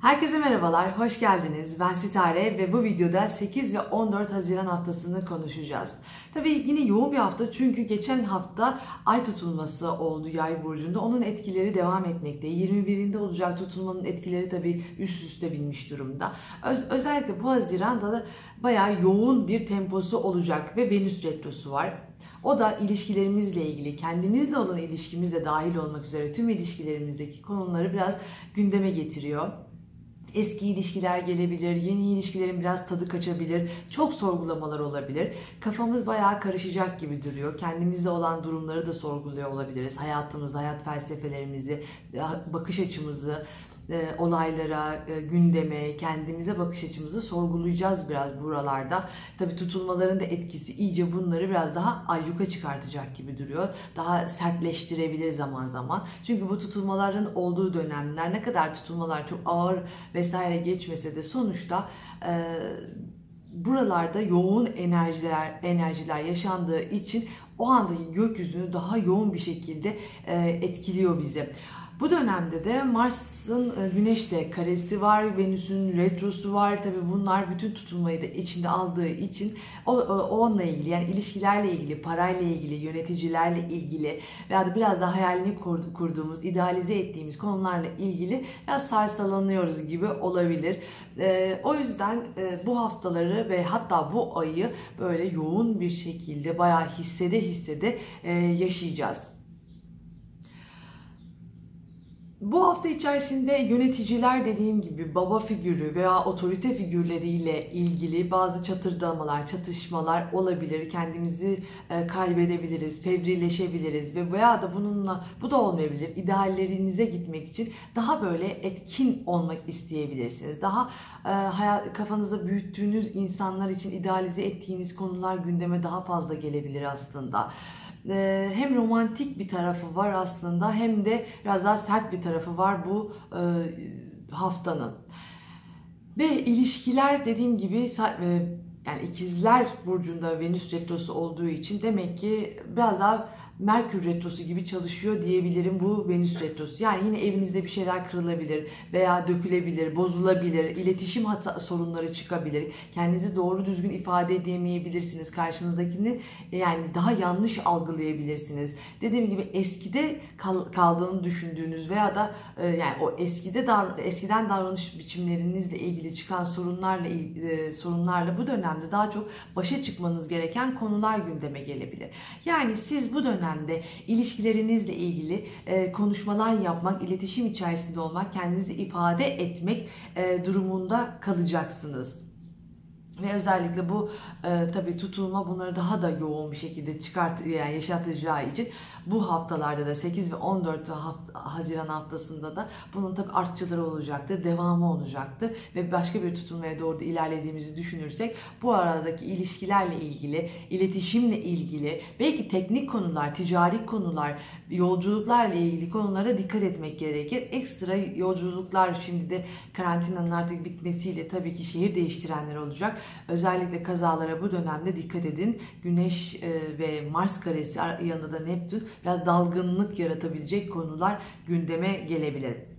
Herkese merhabalar, hoş geldiniz. Ben Sitare ve bu videoda 8 ve 14 Haziran haftasını konuşacağız. Tabii yine yoğun bir hafta çünkü geçen hafta ay tutulması oldu yay burcunda. Onun etkileri devam etmekte. 21'inde olacak tutulmanın etkileri tabii üst üste binmiş durumda. Öz- özellikle bu Haziran'da da bayağı yoğun bir temposu olacak ve Venüs retrosu var. O da ilişkilerimizle ilgili, kendimizle olan ilişkimizle dahil olmak üzere tüm ilişkilerimizdeki konuları biraz gündeme getiriyor. Eski ilişkiler gelebilir, yeni ilişkilerin biraz tadı kaçabilir, çok sorgulamalar olabilir. Kafamız bayağı karışacak gibi duruyor. Kendimizde olan durumları da sorguluyor olabiliriz. Hayatımızı, hayat felsefelerimizi, bakış açımızı, e, olaylara, e, gündeme, kendimize bakış açımızı sorgulayacağız biraz buralarda. Tabii tutulmaların da etkisi iyice bunları biraz daha ayyuka çıkartacak gibi duruyor. Daha sertleştirebilir zaman zaman. Çünkü bu tutulmaların olduğu dönemler ne kadar tutulmalar çok ağır vesaire geçmese de sonuçta e, buralarda yoğun enerjiler enerjiler yaşandığı için o andaki gökyüzünü daha yoğun bir şekilde etkiliyor bizi. Bu dönemde de Mars'ın e, Güneş'te karesi var, Venüs'ün retrosu var. Tabii bunlar bütün tutulmayı da içinde aldığı için o, onunla ilgili yani ilişkilerle ilgili, parayla ilgili, yöneticilerle ilgili veya da biraz da hayalini kurduğumuz, idealize ettiğimiz konularla ilgili biraz sarsalanıyoruz gibi olabilir. E, o yüzden e, bu haftaları ve hatta bu ayı böyle yoğun bir şekilde bayağı hissede hissede yaşayacağız. Bu hafta içerisinde yöneticiler dediğim gibi baba figürü veya otorite figürleriyle ilgili bazı çatırdamalar, çatışmalar olabilir. Kendimizi e, kaybedebiliriz, fevrilleşebiliriz ve veya da bununla bu da olmayabilir. İdeallerinize gitmek için daha böyle etkin olmak isteyebilirsiniz. Daha e, hayat, kafanızda büyüttüğünüz insanlar için idealize ettiğiniz konular gündeme daha fazla gelebilir aslında. Ee, hem romantik bir tarafı var aslında hem de biraz daha sert bir tarafı var bu e, haftanın. Ve ilişkiler dediğim gibi e, yani ikizler burcunda Venüs retrosu olduğu için demek ki biraz daha Merkür retrosu gibi çalışıyor diyebilirim bu Venüs retrosu. Yani yine evinizde bir şeyler kırılabilir veya dökülebilir, bozulabilir, iletişim hata sorunları çıkabilir. Kendinizi doğru düzgün ifade edemeyebilirsiniz. Karşınızdakini yani daha yanlış algılayabilirsiniz. Dediğim gibi eskide kaldığını düşündüğünüz veya da e, yani o eskide eskiden davranış biçimlerinizle ilgili çıkan sorunlarla e, sorunlarla bu dönemde daha çok başa çıkmanız gereken konular gündeme gelebilir. Yani siz bu dönem dönemde ilişkilerinizle ilgili e, konuşmalar yapmak, iletişim içerisinde olmak, kendinizi ifade etmek e, durumunda kalacaksınız. Ve özellikle bu e, tabii tutulma bunları daha da yoğun bir şekilde çıkart yani yaşatacağı için bu haftalarda da 8 ve 14 hafta, Haziran haftasında da bunun tabii artçıları olacaktır, devamı olacaktır ve başka bir tutulmaya doğru da ilerlediğimizi düşünürsek bu aradaki ilişkilerle ilgili, iletişimle ilgili, belki teknik konular, ticari konular, yolculuklarla ilgili konulara dikkat etmek gerekir. Ekstra yolculuklar şimdi de karantinanın artık bitmesiyle tabii ki şehir değiştirenler olacak Özellikle kazalara bu dönemde dikkat edin. Güneş e, ve Mars karesi yanında da Neptün biraz dalgınlık yaratabilecek konular gündeme gelebilir.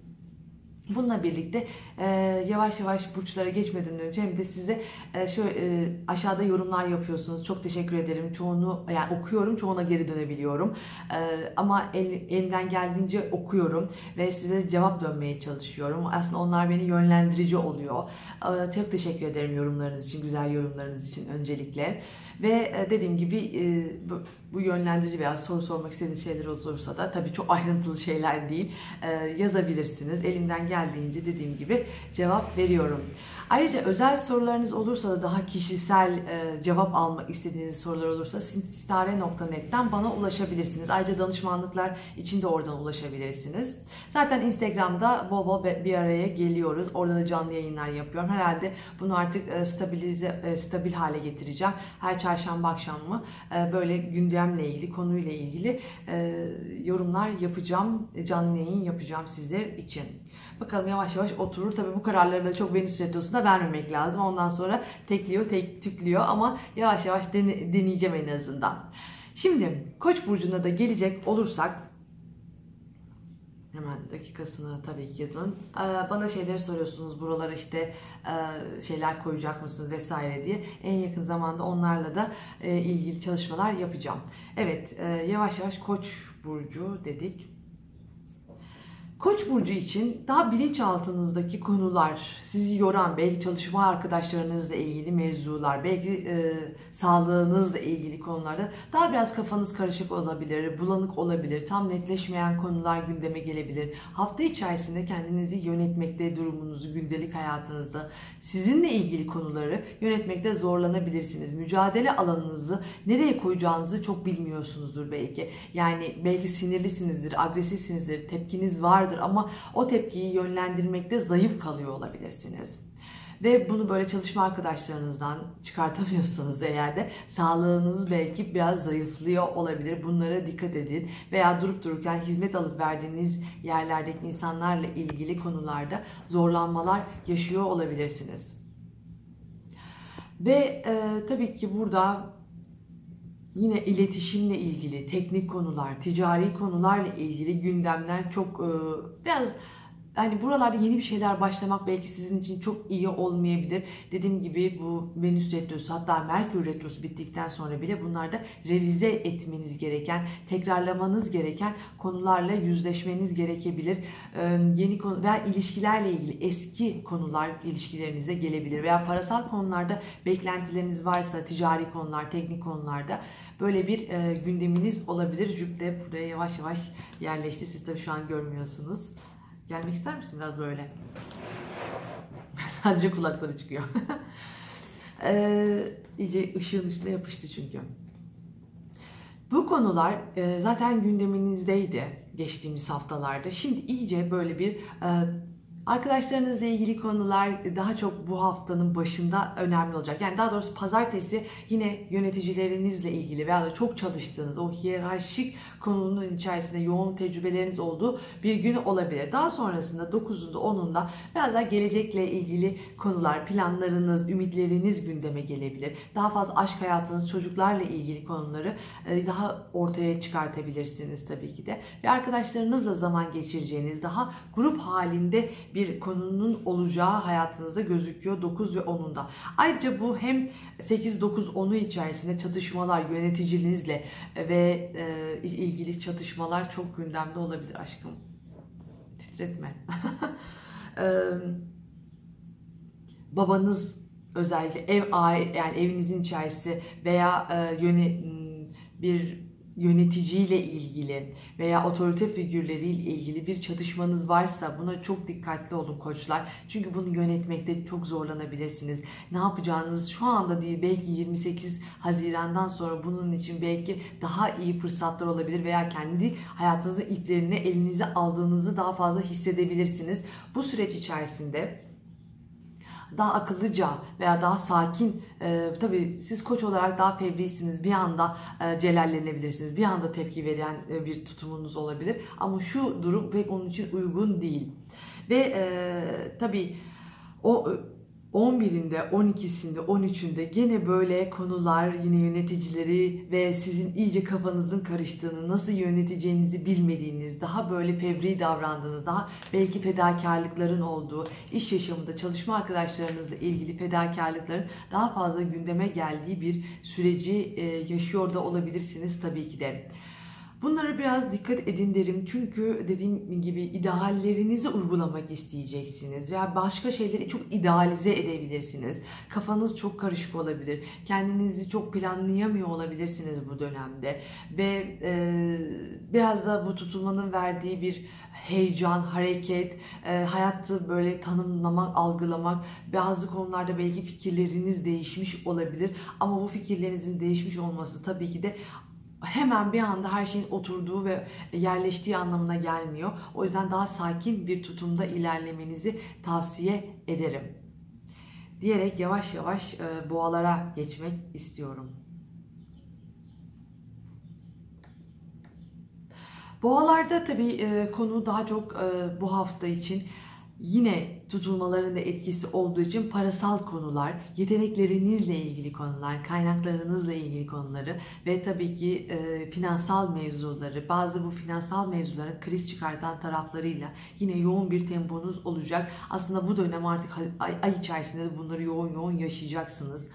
Bununla birlikte e, yavaş yavaş burçlara geçmeden önce hem de size e, şöyle e, aşağıda yorumlar yapıyorsunuz. Çok teşekkür ederim. Çoğunu yani okuyorum, çoğuna geri dönebiliyorum. E, ama el, elimden geldiğince okuyorum ve size cevap dönmeye çalışıyorum. Aslında onlar beni yönlendirici oluyor. E, çok teşekkür ederim yorumlarınız için, güzel yorumlarınız için öncelikle. Ve e, dediğim gibi e, bu, yönlendirici veya soru sormak istediğiniz şeyler olursa da tabii çok ayrıntılı şeyler değil e, yazabilirsiniz. Elimden geldiğince dediğim gibi cevap veriyorum. Ayrıca özel sorularınız olursa da daha kişisel e, cevap almak istediğiniz sorular olursa sintare.net'ten bana ulaşabilirsiniz. Ayrıca danışmanlıklar için de oradan ulaşabilirsiniz. Zaten Instagram'da bol bol bir araya geliyoruz. Orada da canlı yayınlar yapıyorum. Herhalde bunu artık e, stabilize stabil hale getireceğim. Her çarşamba akşamı böyle gündemle ilgili, konuyla ilgili e, yorumlar yapacağım. Canlı yayın yapacağım sizler için. Bakalım yavaş yavaş oturur. Tabii bu kararları da çok Venüs Retrosu'nda vermemek lazım. Ondan sonra tekliyor, tek tüklüyor ama yavaş yavaş dene, deneyeceğim en azından. Şimdi Koç burcuna da gelecek olursak hemen dakikasını tabii ki yazın. Ee, bana şeyleri soruyorsunuz buralara işte e, şeyler koyacak mısınız vesaire diye. En yakın zamanda onlarla da e, ilgili çalışmalar yapacağım. Evet e, yavaş yavaş Koç burcu dedik. Koç burcu için daha bilinçaltınızdaki konular, sizi yoran, belki çalışma arkadaşlarınızla ilgili mevzular, belki e, sağlığınızla ilgili konularda daha biraz kafanız karışık olabilir, bulanık olabilir, tam netleşmeyen konular gündeme gelebilir. Hafta içerisinde kendinizi yönetmekte, durumunuzu, gündelik hayatınızda sizinle ilgili konuları yönetmekte zorlanabilirsiniz. Mücadele alanınızı nereye koyacağınızı çok bilmiyorsunuzdur belki. Yani belki sinirlisinizdir, agresifsinizdir, tepkiniz vardır ama o tepkiyi yönlendirmekte zayıf kalıyor olabilirsiniz. Ve bunu böyle çalışma arkadaşlarınızdan çıkartamıyorsanız eğer de sağlığınız belki biraz zayıflıyor olabilir. Bunlara dikkat edin. Veya durup dururken hizmet alıp verdiğiniz yerlerdeki insanlarla ilgili konularda zorlanmalar yaşıyor olabilirsiniz. Ve e, tabii ki burada Yine iletişimle ilgili teknik konular, ticari konularla ilgili gündemler çok e, biraz hani buralarda yeni bir şeyler başlamak belki sizin için çok iyi olmayabilir. Dediğim gibi bu Venüs retrosu hatta Merkür retrosu bittikten sonra bile bunlarda revize etmeniz gereken, tekrarlamanız gereken konularla yüzleşmeniz gerekebilir. Ee, yeni konu veya ilişkilerle ilgili eski konular ilişkilerinize gelebilir veya parasal konularda beklentileriniz varsa ticari konular, teknik konularda böyle bir e, gündeminiz olabilir. Jüpiter buraya yavaş yavaş yerleşti. Siz tabii şu an görmüyorsunuz. Gelmek ister misin biraz böyle? Sadece kulakları çıkıyor. ee, iyice ışığın üstüne yapıştı çünkü. Bu konular e, zaten gündeminizdeydi geçtiğimiz haftalarda. Şimdi iyice böyle bir e, Arkadaşlarınızla ilgili konular daha çok bu haftanın başında önemli olacak. Yani daha doğrusu pazartesi yine yöneticilerinizle ilgili veya da çok çalıştığınız o hiyerarşik konunun içerisinde yoğun tecrübeleriniz olduğu bir gün olabilir. Daha sonrasında 9'unda 10'unda biraz daha gelecekle ilgili konular, planlarınız, ümitleriniz gündeme gelebilir. Daha fazla aşk hayatınız, çocuklarla ilgili konuları e, daha ortaya çıkartabilirsiniz tabii ki de. Ve arkadaşlarınızla zaman geçireceğiniz, daha grup halinde bir konunun olacağı hayatınızda gözüküyor 9 ve 10'unda. Ayrıca bu hem 8, 9, 10'u içerisinde çatışmalar yöneticinizle ve e, ilgili çatışmalar çok gündemde olabilir aşkım. Titretme. e, babanız özellikle ev yani evinizin içerisi veya e, yöne, bir yöneticiyle ilgili veya otorite figürleriyle ilgili bir çatışmanız varsa buna çok dikkatli olun koçlar. Çünkü bunu yönetmekte çok zorlanabilirsiniz. Ne yapacağınız şu anda değil belki 28 Haziran'dan sonra bunun için belki daha iyi fırsatlar olabilir veya kendi hayatınızın iplerini elinize aldığınızı daha fazla hissedebilirsiniz. Bu süreç içerisinde daha akıllıca veya daha sakin e, tabii siz koç olarak daha fevrisiniz. Bir anda e, celallenebilirsiniz. Bir anda tepki veren e, bir tutumunuz olabilir. Ama şu durum pek onun için uygun değil. Ve e, tabii o 11'inde, 12'sinde, 13'ünde gene böyle konular yine yöneticileri ve sizin iyice kafanızın karıştığını, nasıl yöneteceğinizi bilmediğiniz, daha böyle fevri davrandığınız, daha belki fedakarlıkların olduğu, iş yaşamında çalışma arkadaşlarınızla ilgili fedakarlıkların daha fazla gündeme geldiği bir süreci yaşıyor da olabilirsiniz tabii ki de. Bunlara biraz dikkat edin derim. Çünkü dediğim gibi ideallerinizi uygulamak isteyeceksiniz veya başka şeyleri çok idealize edebilirsiniz. Kafanız çok karışık olabilir. Kendinizi çok planlayamıyor olabilirsiniz bu dönemde. Ve e, biraz da bu tutulmanın verdiği bir heyecan, hareket, e, hayatı böyle tanımlamak, algılamak, bazı konularda belki fikirleriniz değişmiş olabilir ama bu fikirlerinizin değişmiş olması tabii ki de hemen bir anda her şeyin oturduğu ve yerleştiği anlamına gelmiyor. O yüzden daha sakin bir tutumda ilerlemenizi tavsiye ederim. Diyerek yavaş yavaş e, boğalara geçmek istiyorum. Boğalarda tabii e, konu daha çok e, bu hafta için Yine tutulmaların da etkisi olduğu için parasal konular, yeteneklerinizle ilgili konular, kaynaklarınızla ilgili konuları ve tabii ki e, finansal mevzuları, bazı bu finansal mevzuların kriz çıkartan taraflarıyla yine yoğun bir temponuz olacak. Aslında bu dönem artık ay, ay içerisinde de bunları yoğun yoğun yaşayacaksınız.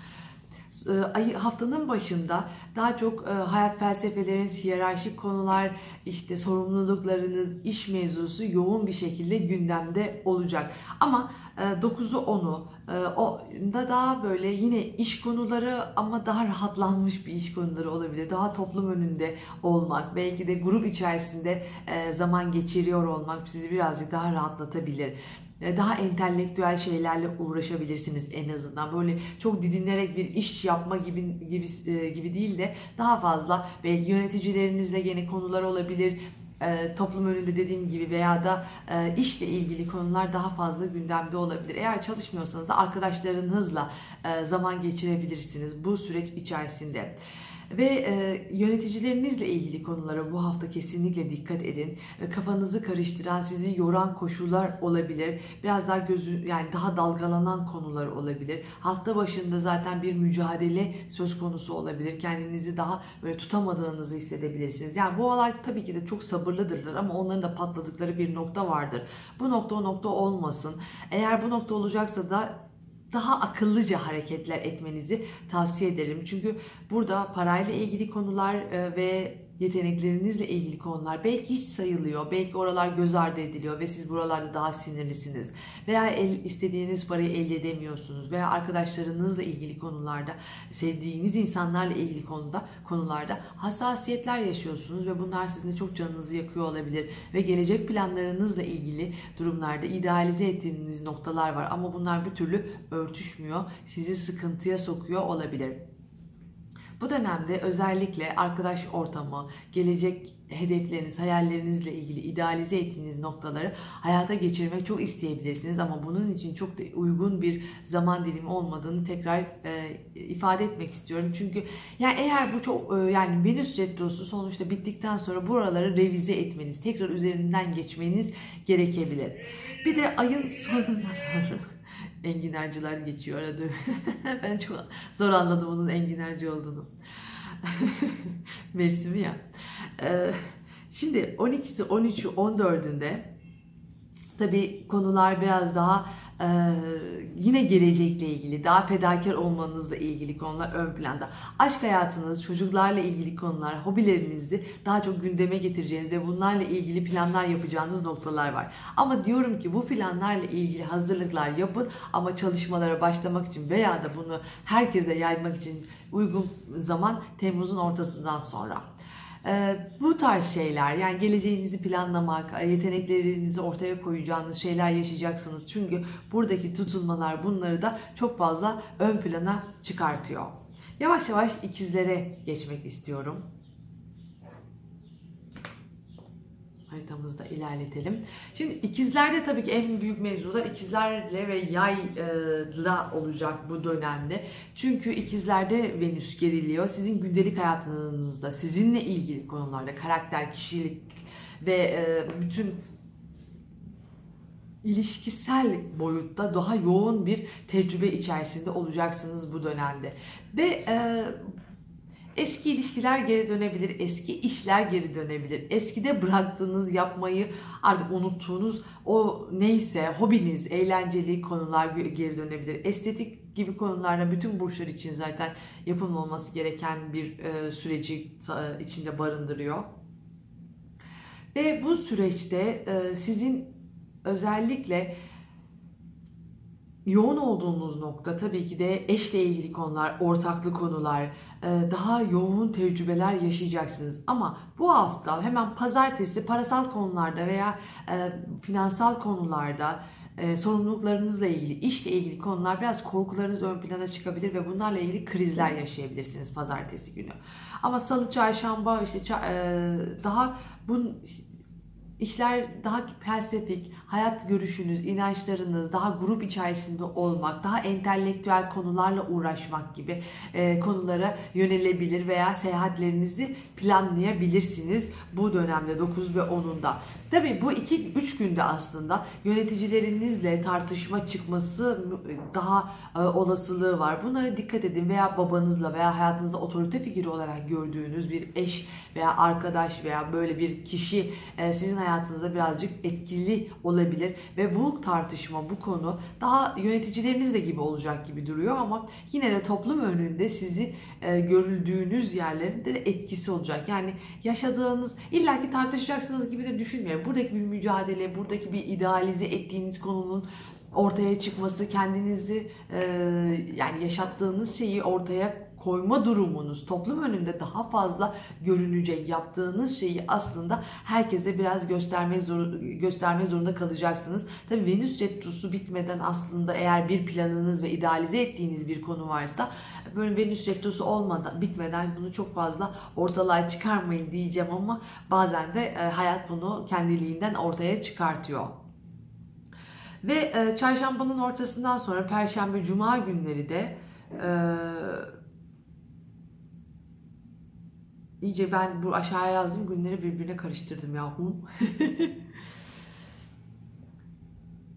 E, haftanın başında daha çok e, hayat felsefeleriniz, hiyerarşik konular, işte sorumluluklarınız, iş mevzusu yoğun bir şekilde gündemde olacak. Ama e, 9'u 10'u e, o da daha böyle yine iş konuları ama daha rahatlanmış bir iş konuları olabilir. Daha toplum önünde olmak, belki de grup içerisinde e, zaman geçiriyor olmak sizi birazcık daha rahatlatabilir. E, daha entelektüel şeylerle uğraşabilirsiniz en azından. Böyle çok didinlerek bir iş yapma gibi gibi e, gibi değil de daha fazla belki yöneticilerinizle yeni konular olabilir. E, toplum önünde dediğim gibi veya da e, işle ilgili konular daha fazla gündemde olabilir. Eğer çalışmıyorsanız da arkadaşlarınızla e, zaman geçirebilirsiniz bu süreç içerisinde. Ve e, yöneticilerinizle ilgili konulara bu hafta kesinlikle dikkat edin. E, kafanızı karıştıran, sizi yoran koşullar olabilir. Biraz daha gözü yani daha dalgalanan konular olabilir. Hafta başında zaten bir mücadele söz konusu olabilir. Kendinizi daha böyle tutamadığınızı hissedebilirsiniz. Yani boğalar tabii ki de çok sabırlıdırlar ama onların da patladıkları bir nokta vardır. Bu nokta o nokta olmasın. Eğer bu nokta olacaksa da daha akıllıca hareketler etmenizi tavsiye ederim. Çünkü burada parayla ilgili konular e, ve yeteneklerinizle ilgili konular belki hiç sayılıyor. Belki oralar göz ardı ediliyor ve siz buralarda daha sinirlisiniz. Veya el, istediğiniz parayı elde edemiyorsunuz. Veya arkadaşlarınızla ilgili konularda, sevdiğiniz insanlarla ilgili konuda konularda hassasiyetler yaşıyorsunuz ve bunlar sizin çok canınızı yakıyor olabilir. Ve gelecek planlarınızla ilgili durumlarda idealize ettiğiniz noktalar var ama bunlar bir türlü örtüşmüyor. Sizi sıkıntıya sokuyor olabilir. Bu dönemde özellikle arkadaş ortamı, gelecek hedefleriniz, hayallerinizle ilgili idealize ettiğiniz noktaları hayata geçirmek çok isteyebilirsiniz ama bunun için çok da uygun bir zaman dilimi olmadığını tekrar e, ifade etmek istiyorum. Çünkü yani eğer bu çok e, yani Venüs retrosu sonuçta bittikten sonra buraları revize etmeniz, tekrar üzerinden geçmeniz gerekebilir. Bir de ayın sonuna doğru enginarcılar geçiyor arada. ben çok zor anladım onun enginarcı olduğunu. Mevsimi ya. Ee, şimdi 12'si, 13'ü, 14'ünde tabi konular biraz daha ee, yine gelecekle ilgili, daha fedakar olmanızla ilgili konular ön planda. Aşk hayatınız, çocuklarla ilgili konular, hobilerinizi daha çok gündeme getireceğiniz ve bunlarla ilgili planlar yapacağınız noktalar var. Ama diyorum ki bu planlarla ilgili hazırlıklar yapın ama çalışmalara başlamak için veya da bunu herkese yaymak için uygun zaman Temmuz'un ortasından sonra. Ee, bu tarz şeyler yani geleceğinizi planlamak, yeteneklerinizi ortaya koyacağınız şeyler yaşayacaksınız. Çünkü buradaki tutulmalar bunları da çok fazla ön plana çıkartıyor. Yavaş yavaş ikizlere geçmek istiyorum. Haritamızda ilerletelim. Şimdi ikizlerde tabii ki en büyük mevzular ikizlerle ve yayla olacak bu dönemde. Çünkü ikizlerde Venüs geriliyor. Sizin gündelik hayatınızda, sizinle ilgili konularda karakter, kişilik ve e, bütün ilişkisel boyutta daha yoğun bir tecrübe içerisinde olacaksınız bu dönemde. Ve e, Eski ilişkiler geri dönebilir, eski işler geri dönebilir. Eskide bıraktığınız yapmayı artık unuttuğunuz o neyse hobiniz, eğlenceli konular geri dönebilir. Estetik gibi konularda bütün burçlar için zaten yapılmaması gereken bir e, süreci e, içinde barındırıyor. Ve bu süreçte e, sizin özellikle yoğun olduğunuz nokta tabii ki de eşle ilgili konular, ortaklı konular, e, daha yoğun tecrübeler yaşayacaksınız. Ama bu hafta hemen pazartesi parasal konularda veya e, finansal konularda e, sorumluluklarınızla ilgili, işle ilgili konular biraz korkularınız ön plana çıkabilir ve bunlarla ilgili krizler yaşayabilirsiniz pazartesi günü. Ama salı, çarşamba işte daha bu işler daha felsefik, hayat görüşünüz, inançlarınız, daha grup içerisinde olmak, daha entelektüel konularla uğraşmak gibi e, konulara yönelebilir veya seyahatlerinizi planlayabilirsiniz bu dönemde 9 ve 10'unda. Tabii bu 2-3 günde aslında yöneticilerinizle tartışma çıkması daha e, olasılığı var. Bunlara dikkat edin veya babanızla veya hayatınızda otorite figürü olarak gördüğünüz bir eş veya arkadaş veya böyle bir kişi e, sizin hayatınızda birazcık etkili olabilir ve bu tartışma, bu konu daha yöneticilerinizle gibi olacak gibi duruyor ama yine de toplum önünde sizi e, görüldüğünüz yerlerinde de etkisi olacak. Yani yaşadığınız illaki tartışacaksınız gibi de düşünmeyin. Buradaki bir mücadele, buradaki bir idealize ettiğiniz konunun ortaya çıkması, kendinizi e, yani yaşattığınız şeyi ortaya koyma durumunuz toplum önünde daha fazla görünecek yaptığınız şeyi aslında herkese biraz göstermek zor, gösterme zorunda kalacaksınız. Tabi Venüs retrosu bitmeden aslında eğer bir planınız ve idealize ettiğiniz bir konu varsa böyle Venüs retrosu olmadan bitmeden bunu çok fazla ortalığa çıkarmayın diyeceğim ama bazen de e, hayat bunu kendiliğinden ortaya çıkartıyor. Ve e, çarşambanın ortasından sonra perşembe cuma günleri de e, İyice ben bu aşağıya yazdığım günleri birbirine karıştırdım yahu.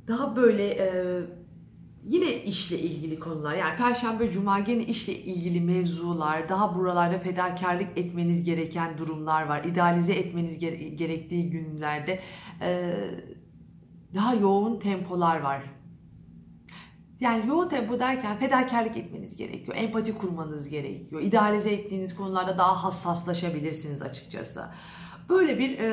Daha böyle e, yine işle ilgili konular. Yani perşembe cuma gene işle ilgili mevzular daha buralarda fedakarlık etmeniz gereken durumlar var. İdealize etmeniz gere- gerektiği günlerde e, daha yoğun tempolar var yani yoğun tempo derken fedakarlık etmeniz gerekiyor. Empati kurmanız gerekiyor. İdealize ettiğiniz konularda daha hassaslaşabilirsiniz açıkçası. Böyle bir e,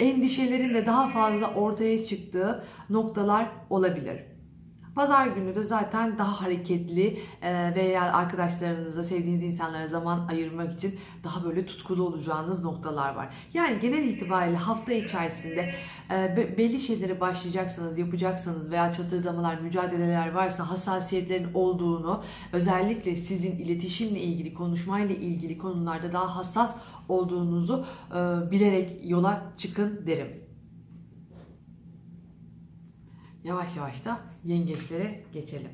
endişelerin de daha fazla ortaya çıktığı noktalar olabilir. Pazar günü de zaten daha hareketli e, veya arkadaşlarınıza, sevdiğiniz insanlara zaman ayırmak için daha böyle tutkulu olacağınız noktalar var. Yani genel itibariyle hafta içerisinde e, belli şeylere başlayacaksanız, yapacaksanız veya çatırdamalar, mücadeleler varsa hassasiyetlerin olduğunu, özellikle sizin iletişimle ilgili, konuşmayla ilgili konularda daha hassas olduğunuzu e, bilerek yola çıkın derim. Yavaş yavaş da yengeçlere geçelim.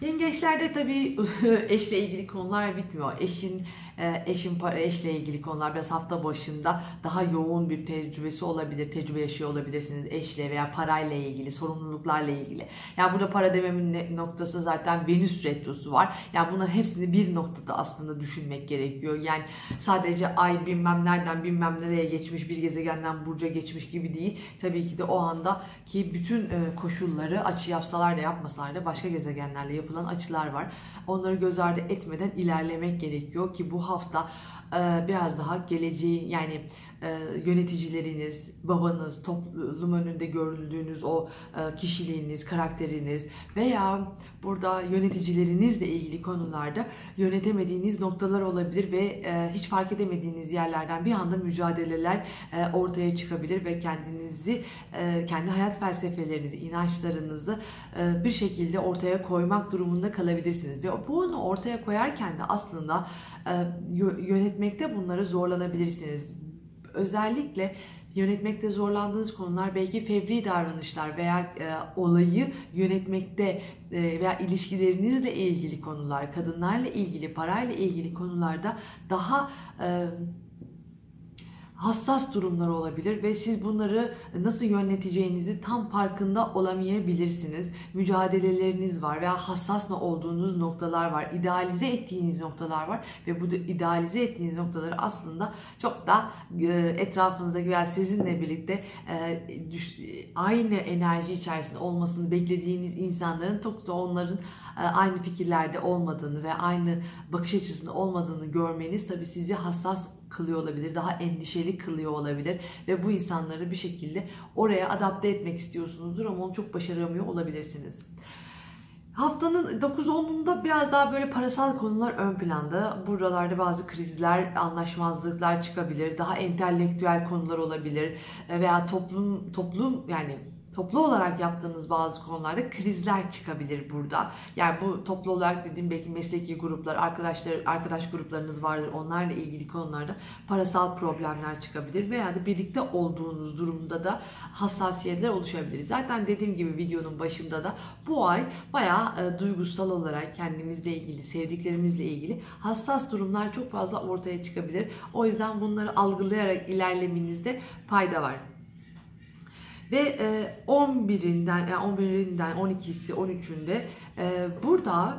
Yengeçlerde tabii eşle ilgili konular bitmiyor. Eşin e, eşin para eşle ilgili konular biraz hafta başında daha yoğun bir tecrübesi olabilir. Tecrübe yaşıyor olabilirsiniz eşle veya parayla ilgili, sorumluluklarla ilgili. Yani burada para dememin noktası zaten Venüs retrosu var. Yani bunların hepsini bir noktada aslında düşünmek gerekiyor. Yani sadece ay bilmem nereden bilmem nereye geçmiş bir gezegenden burca geçmiş gibi değil. Tabii ki de o anda ki bütün e, koşulları açı yapsalar da yapmasalar da başka gezegenlerle yapılan açılar var. Onları göz ardı etmeden ilerlemek gerekiyor ki bu hafta biraz daha geleceği yani yöneticileriniz, babanız, toplum önünde görüldüğünüz o e, kişiliğiniz, karakteriniz veya burada yöneticilerinizle ilgili konularda yönetemediğiniz noktalar olabilir ve hiç fark edemediğiniz yerlerden bir anda mücadeleler ortaya çıkabilir ve kendinizi, kendi hayat felsefelerinizi, inançlarınızı bir şekilde ortaya koymak durumunda kalabilirsiniz. Ve bunu ortaya koyarken de aslında yönetmekte bunları zorlanabilirsiniz özellikle yönetmekte zorlandığınız konular belki fevri davranışlar veya e, olayı yönetmekte e, veya ilişkilerinizle ilgili konular, kadınlarla ilgili, parayla ilgili konularda daha e, hassas durumlar olabilir ve siz bunları nasıl yöneteceğinizi tam farkında olamayabilirsiniz. Mücadeleleriniz var veya hassas olduğunuz noktalar var. idealize ettiğiniz noktalar var ve bu idealize ettiğiniz noktaları aslında çok da e, etrafınızdaki veya sizinle birlikte e, aynı enerji içerisinde olmasını beklediğiniz insanların çok da onların aynı fikirlerde olmadığını ve aynı bakış açısında olmadığını görmeniz tabii sizi hassas kılıyor olabilir, daha endişeli kılıyor olabilir ve bu insanları bir şekilde oraya adapte etmek istiyorsunuzdur ama onu çok başaramıyor olabilirsiniz. Haftanın 9-10'unda biraz daha böyle parasal konular ön planda. Buralarda bazı krizler, anlaşmazlıklar çıkabilir. Daha entelektüel konular olabilir veya toplum toplum yani toplu olarak yaptığınız bazı konularda krizler çıkabilir burada. Yani bu toplu olarak dediğim belki mesleki gruplar, arkadaşlar arkadaş gruplarınız vardır. Onlarla ilgili konularda parasal problemler çıkabilir veya da birlikte olduğunuz durumda da hassasiyetler oluşabilir. Zaten dediğim gibi videonun başında da bu ay bayağı e, duygusal olarak kendimizle ilgili, sevdiklerimizle ilgili hassas durumlar çok fazla ortaya çıkabilir. O yüzden bunları algılayarak ilerlemenizde fayda var. Ve 11'inden yani 11'inden 12'si 13'ünde burada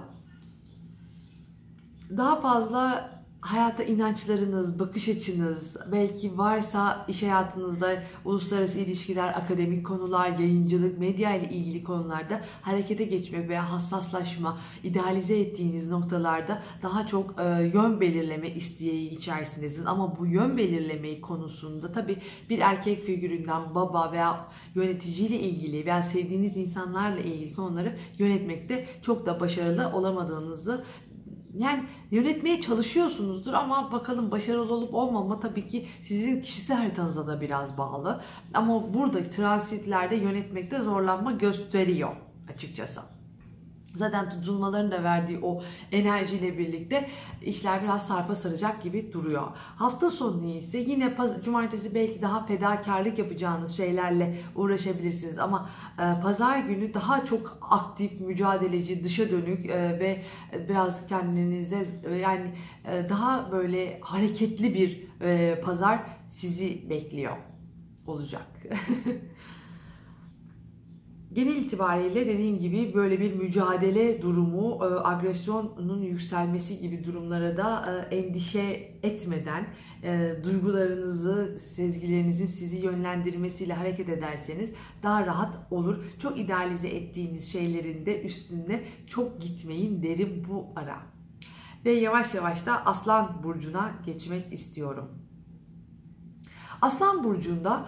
daha fazla hayata inançlarınız, bakış açınız, belki varsa iş hayatınızda uluslararası ilişkiler, akademik konular, yayıncılık, medya ile ilgili konularda harekete geçmek veya hassaslaşma, idealize ettiğiniz noktalarda daha çok e, yön belirleme isteği içerisindesiniz. Ama bu yön belirlemeyi konusunda tabii bir erkek figüründen baba veya yöneticiyle ilgili veya sevdiğiniz insanlarla ilgili konuları yönetmekte çok da başarılı olamadığınızı yani yönetmeye çalışıyorsunuzdur ama bakalım başarılı olup olmama tabii ki sizin kişisel haritanıza da biraz bağlı. Ama burada transitlerde yönetmekte zorlanma gösteriyor açıkçası. Zaten tutulmaların da verdiği o enerjiyle birlikte işler biraz sarpa saracak gibi duruyor. Hafta sonu ise yine cumartesi belki daha fedakarlık yapacağınız şeylerle uğraşabilirsiniz ama e, pazar günü daha çok aktif, mücadeleci, dışa dönük e, ve biraz kendinize yani e, daha böyle hareketli bir pazar sizi bekliyor olacak. Genel itibariyle dediğim gibi böyle bir mücadele durumu, e, agresyonun yükselmesi gibi durumlara da e, endişe etmeden e, duygularınızı, sezgilerinizin sizi yönlendirmesiyle hareket ederseniz daha rahat olur. Çok idealize ettiğiniz şeylerin de üstünde çok gitmeyin derim bu ara. Ve yavaş yavaş da Aslan Burcu'na geçmek istiyorum. Aslan Burcu'nda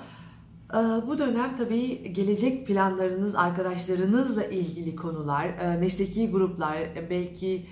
bu dönem tabii gelecek planlarınız, arkadaşlarınızla ilgili konular, e, mesleki gruplar, belki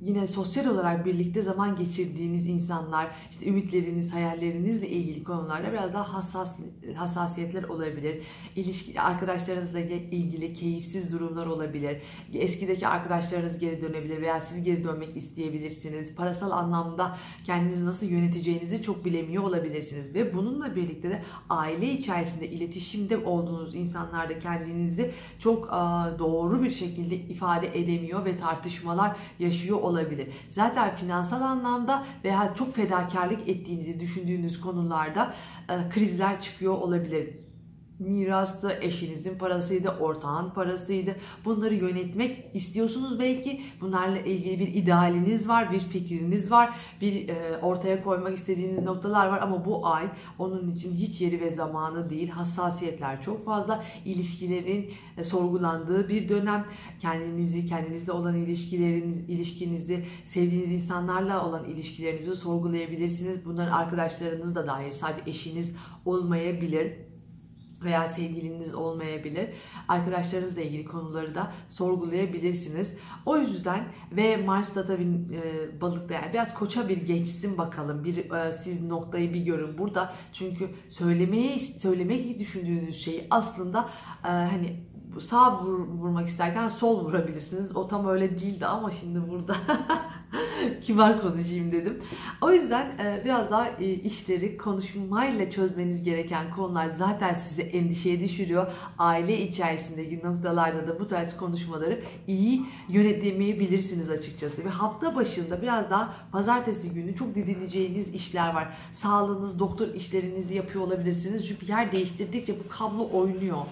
yine sosyal olarak birlikte zaman geçirdiğiniz insanlar, işte ümitleriniz, hayallerinizle ilgili konularda biraz daha hassas hassasiyetler olabilir. İlişki arkadaşlarınızla ilgili keyifsiz durumlar olabilir. Eskideki arkadaşlarınız geri dönebilir veya siz geri dönmek isteyebilirsiniz. Parasal anlamda kendinizi nasıl yöneteceğinizi çok bilemiyor olabilirsiniz ve bununla birlikte de aile içerisinde iletişimde olduğunuz insanlarda kendinizi çok doğru bir şekilde ifade edemiyor ve tartışmalar yaşıyor olabilir. Zaten finansal anlamda veya çok fedakarlık ettiğinizi düşündüğünüz konularda e, krizler çıkıyor olabilir mirastı, eşinizin parasıydı, ortağın parasıydı. Bunları yönetmek istiyorsunuz belki. Bunlarla ilgili bir idealiniz var, bir fikriniz var, bir e, ortaya koymak istediğiniz noktalar var ama bu ay onun için hiç yeri ve zamanı değil. Hassasiyetler çok fazla. ilişkilerin e, sorgulandığı bir dönem. Kendinizi, kendinizle olan ilişkileriniz, ilişkinizi, sevdiğiniz insanlarla olan ilişkilerinizi sorgulayabilirsiniz. Bunların arkadaşlarınız da dahil. Sadece eşiniz olmayabilir veya sevgiliniz olmayabilir. Arkadaşlarınızla ilgili konuları da sorgulayabilirsiniz. O yüzden ve Mars'ta tabii e, balıkta yani biraz koça bir geçsin bakalım. Bir e, siz noktayı bir görün burada. Çünkü söylemeyi söylemek düşündüğünüz şeyi aslında e, hani sağ vur, vurmak isterken sol vurabilirsiniz. O tam öyle değildi ama şimdi burada kibar konuşayım dedim. O yüzden e, biraz daha e, işleri konuşmayla çözmeniz gereken konular zaten sizi endişeye düşürüyor. Aile içerisindeki noktalarda da bu tarz konuşmaları iyi yönetemeyebilirsiniz açıkçası. Ve hafta başında biraz daha pazartesi günü çok didineceğiniz işler var. Sağlığınız, doktor işlerinizi yapıyor olabilirsiniz. Yer değiştirdikçe bu kablo oynuyor.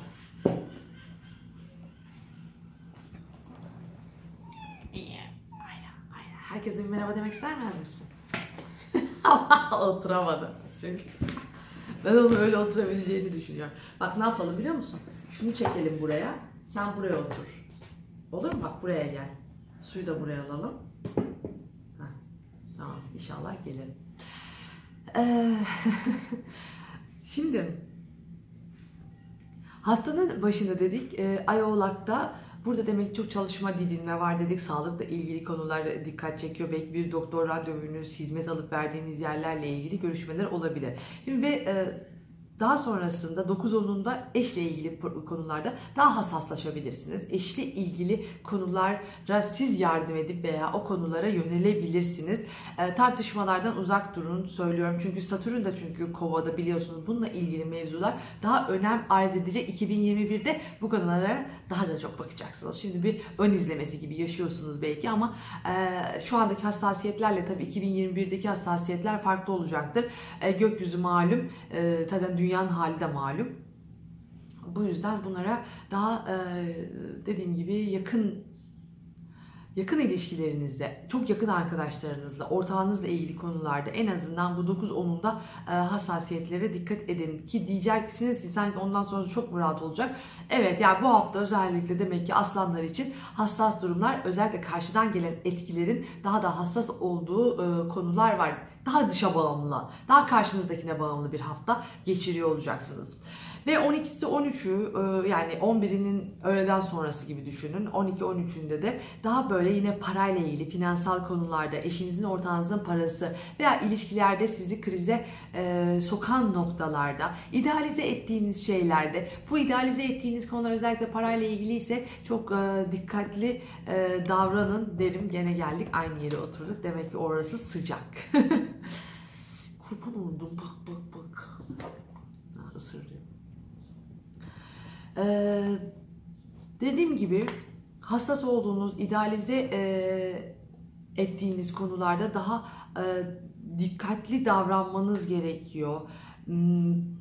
Herkese bir merhaba demek ister misin? Oturamadı. Çünkü ben onu öyle oturabileceğini düşünüyorum. Bak ne yapalım biliyor musun? Şunu çekelim buraya. Sen buraya otur. Olur mu? Bak buraya gel. Suyu da buraya alalım. Heh. Tamam inşallah gelirim. Ee, şimdi haftanın başında dedik e, Ay Oğlak'ta Burada demek çok çalışma didinme var dedik. Sağlıkla ilgili konular dikkat çekiyor. Belki bir doktor randevunuz, hizmet alıp verdiğiniz yerlerle ilgili görüşmeler olabilir. Şimdi ve e, daha sonrasında 9 onunda eşle ilgili konularda daha hassaslaşabilirsiniz. Eşle ilgili konulara siz yardım edip veya o konulara yönelebilirsiniz. E, tartışmalardan uzak durun söylüyorum. Çünkü Satürn de çünkü kovada biliyorsunuz bununla ilgili mevzular daha önem arz edecek. 2021'de bu konulara daha da çok bakacaksınız. Şimdi bir ön izlemesi gibi yaşıyorsunuz belki ama e, şu andaki hassasiyetlerle tabii 2021'deki hassasiyetler farklı olacaktır. E, gökyüzü malum. E, zaten dünyanın hali de malum. Bu yüzden bunlara daha e, dediğim gibi yakın yakın ilişkilerinizde, çok yakın arkadaşlarınızla, ortağınızla ilgili konularda en azından bu 9-10'unda e, hassasiyetlere dikkat edin. Ki diyeceksiniz ki sanki ondan sonra çok mu rahat olacak? Evet yani bu hafta özellikle demek ki aslanlar için hassas durumlar özellikle karşıdan gelen etkilerin daha da hassas olduğu e, konular var. Daha dışa bağımlı, daha karşınızdakine bağımlı bir hafta geçiriyor olacaksınız. Ve 12'si 13'ü e, yani 11'inin öğleden sonrası gibi düşünün. 12-13'ünde de daha böyle yine parayla ilgili finansal konularda eşinizin ortağınızın parası veya ilişkilerde sizi krize e, sokan noktalarda idealize ettiğiniz şeylerde bu idealize ettiğiniz konular özellikle parayla ilgili ise çok e, dikkatli e, davranın derim. Gene geldik aynı yere oturduk. Demek ki orası sıcak. Kurban oldum bak bak bak. Isırıyor. Ee, dediğim gibi hassas olduğunuz, idealize e, ettiğiniz konularda daha e, dikkatli davranmanız gerekiyor. Hmm,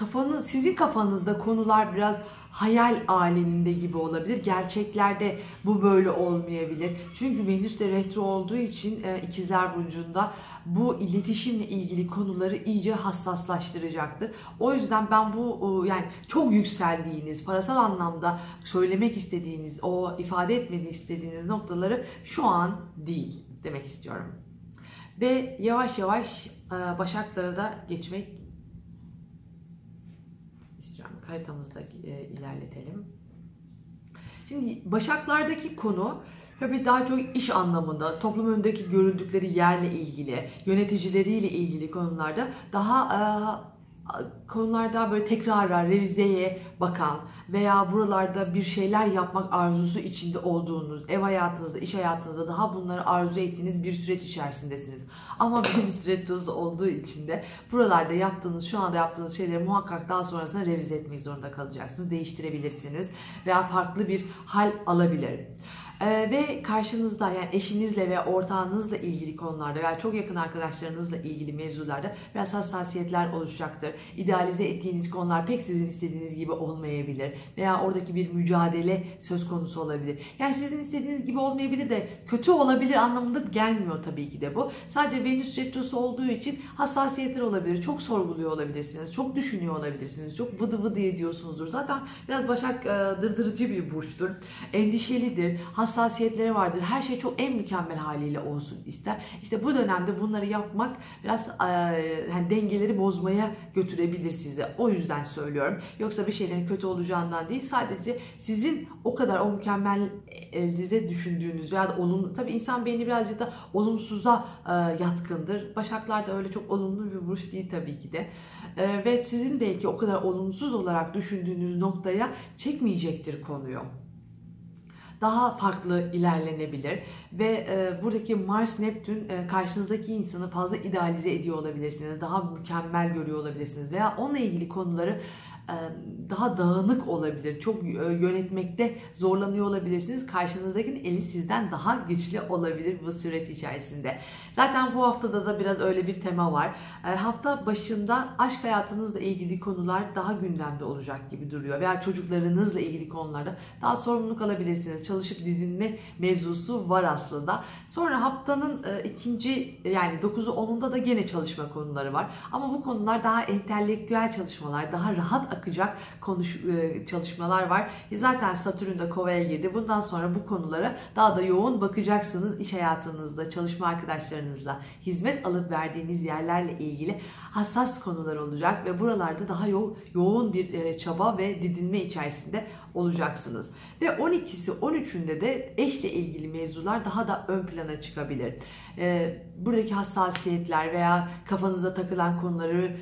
kafanız, sizin kafanızda konular biraz hayal aleminde gibi olabilir. Gerçeklerde bu böyle olmayabilir. Çünkü Venüs de retro olduğu için e, ikizler burcunda bu iletişimle ilgili konuları iyice hassaslaştıracaktır. O yüzden ben bu yani çok yükseldiğiniz, parasal anlamda söylemek istediğiniz, o ifade etmeni istediğiniz noktaları şu an değil demek istiyorum. Ve yavaş yavaş e, Başaklara da geçmek haritamızda e, ilerletelim. Şimdi Başaklardaki konu tabii daha çok iş anlamında, toplum önündeki görüldükleri yerle ilgili, yöneticileriyle ilgili konularda daha e, konularda böyle tekrara, revizeye bakan veya buralarda bir şeyler yapmak arzusu içinde olduğunuz, ev hayatınızda, iş hayatınızda daha bunları arzu ettiğiniz bir süreç içerisindesiniz. Ama bir süreç olduğu için de buralarda yaptığınız, şu anda yaptığınız şeyleri muhakkak daha sonrasında revize etmek zorunda kalacaksınız. Değiştirebilirsiniz veya farklı bir hal alabilir. Ee, ve karşınızda yani eşinizle ve ortağınızla ilgili konularda veya çok yakın arkadaşlarınızla ilgili mevzularda biraz hassasiyetler oluşacaktır. İdealize ettiğiniz konular pek sizin istediğiniz gibi olmayabilir veya oradaki bir mücadele söz konusu olabilir. Yani sizin istediğiniz gibi olmayabilir de kötü olabilir anlamında gelmiyor tabii ki de bu. Sadece Venüs retrosu olduğu için hassasiyetler olabilir. Çok sorguluyor olabilirsiniz. Çok düşünüyor olabilirsiniz. Çok vıdı vıdı ediyorsunuzdur. Zaten biraz Başak e, dırdırıcı bir burçtur. Endişelidir. Hassasiyetler hassasiyetleri vardır. Her şey çok en mükemmel haliyle olsun ister. İşte bu dönemde bunları yapmak biraz e, yani dengeleri bozmaya götürebilir sizi. O yüzden söylüyorum. Yoksa bir şeylerin kötü olacağından değil. Sadece sizin o kadar o mükemmel elinize düşündüğünüz veya da olumlu tabii insan beyni birazcık da olumsuza e, yatkındır. Başaklar da öyle çok olumlu bir burç değil tabii ki de. E, ve sizin belki o kadar olumsuz olarak düşündüğünüz noktaya çekmeyecektir konuyu daha farklı ilerlenebilir ve e, buradaki Mars Neptün e, karşınızdaki insanı fazla idealize ediyor olabilirsiniz. Daha mükemmel görüyor olabilirsiniz veya onunla ilgili konuları daha dağınık olabilir. Çok yönetmekte zorlanıyor olabilirsiniz. Karşınızdakinin eli sizden daha güçlü olabilir bu süreç içerisinde. Zaten bu haftada da biraz öyle bir tema var. Hafta başında aşk hayatınızla ilgili konular daha gündemde olacak gibi duruyor. Veya çocuklarınızla ilgili konularda daha sorumluluk alabilirsiniz. Çalışıp didinme mevzusu var aslında. Sonra haftanın ikinci yani 9'u 10'unda da gene çalışma konuları var. Ama bu konular daha entelektüel çalışmalar, daha rahat akacak konuş, e, çalışmalar var. E, zaten Satürn de Kova'ya girdi. Bundan sonra bu konulara daha da yoğun bakacaksınız iş hayatınızda, çalışma arkadaşlarınızla, hizmet alıp verdiğiniz yerlerle ilgili hassas konular olacak ve buralarda daha yo yoğun bir e, çaba ve didinme içerisinde olacaksınız. Ve 12'si 13'ünde de eşle ilgili mevzular daha da ön plana çıkabilir. Buradaki hassasiyetler veya kafanıza takılan konuları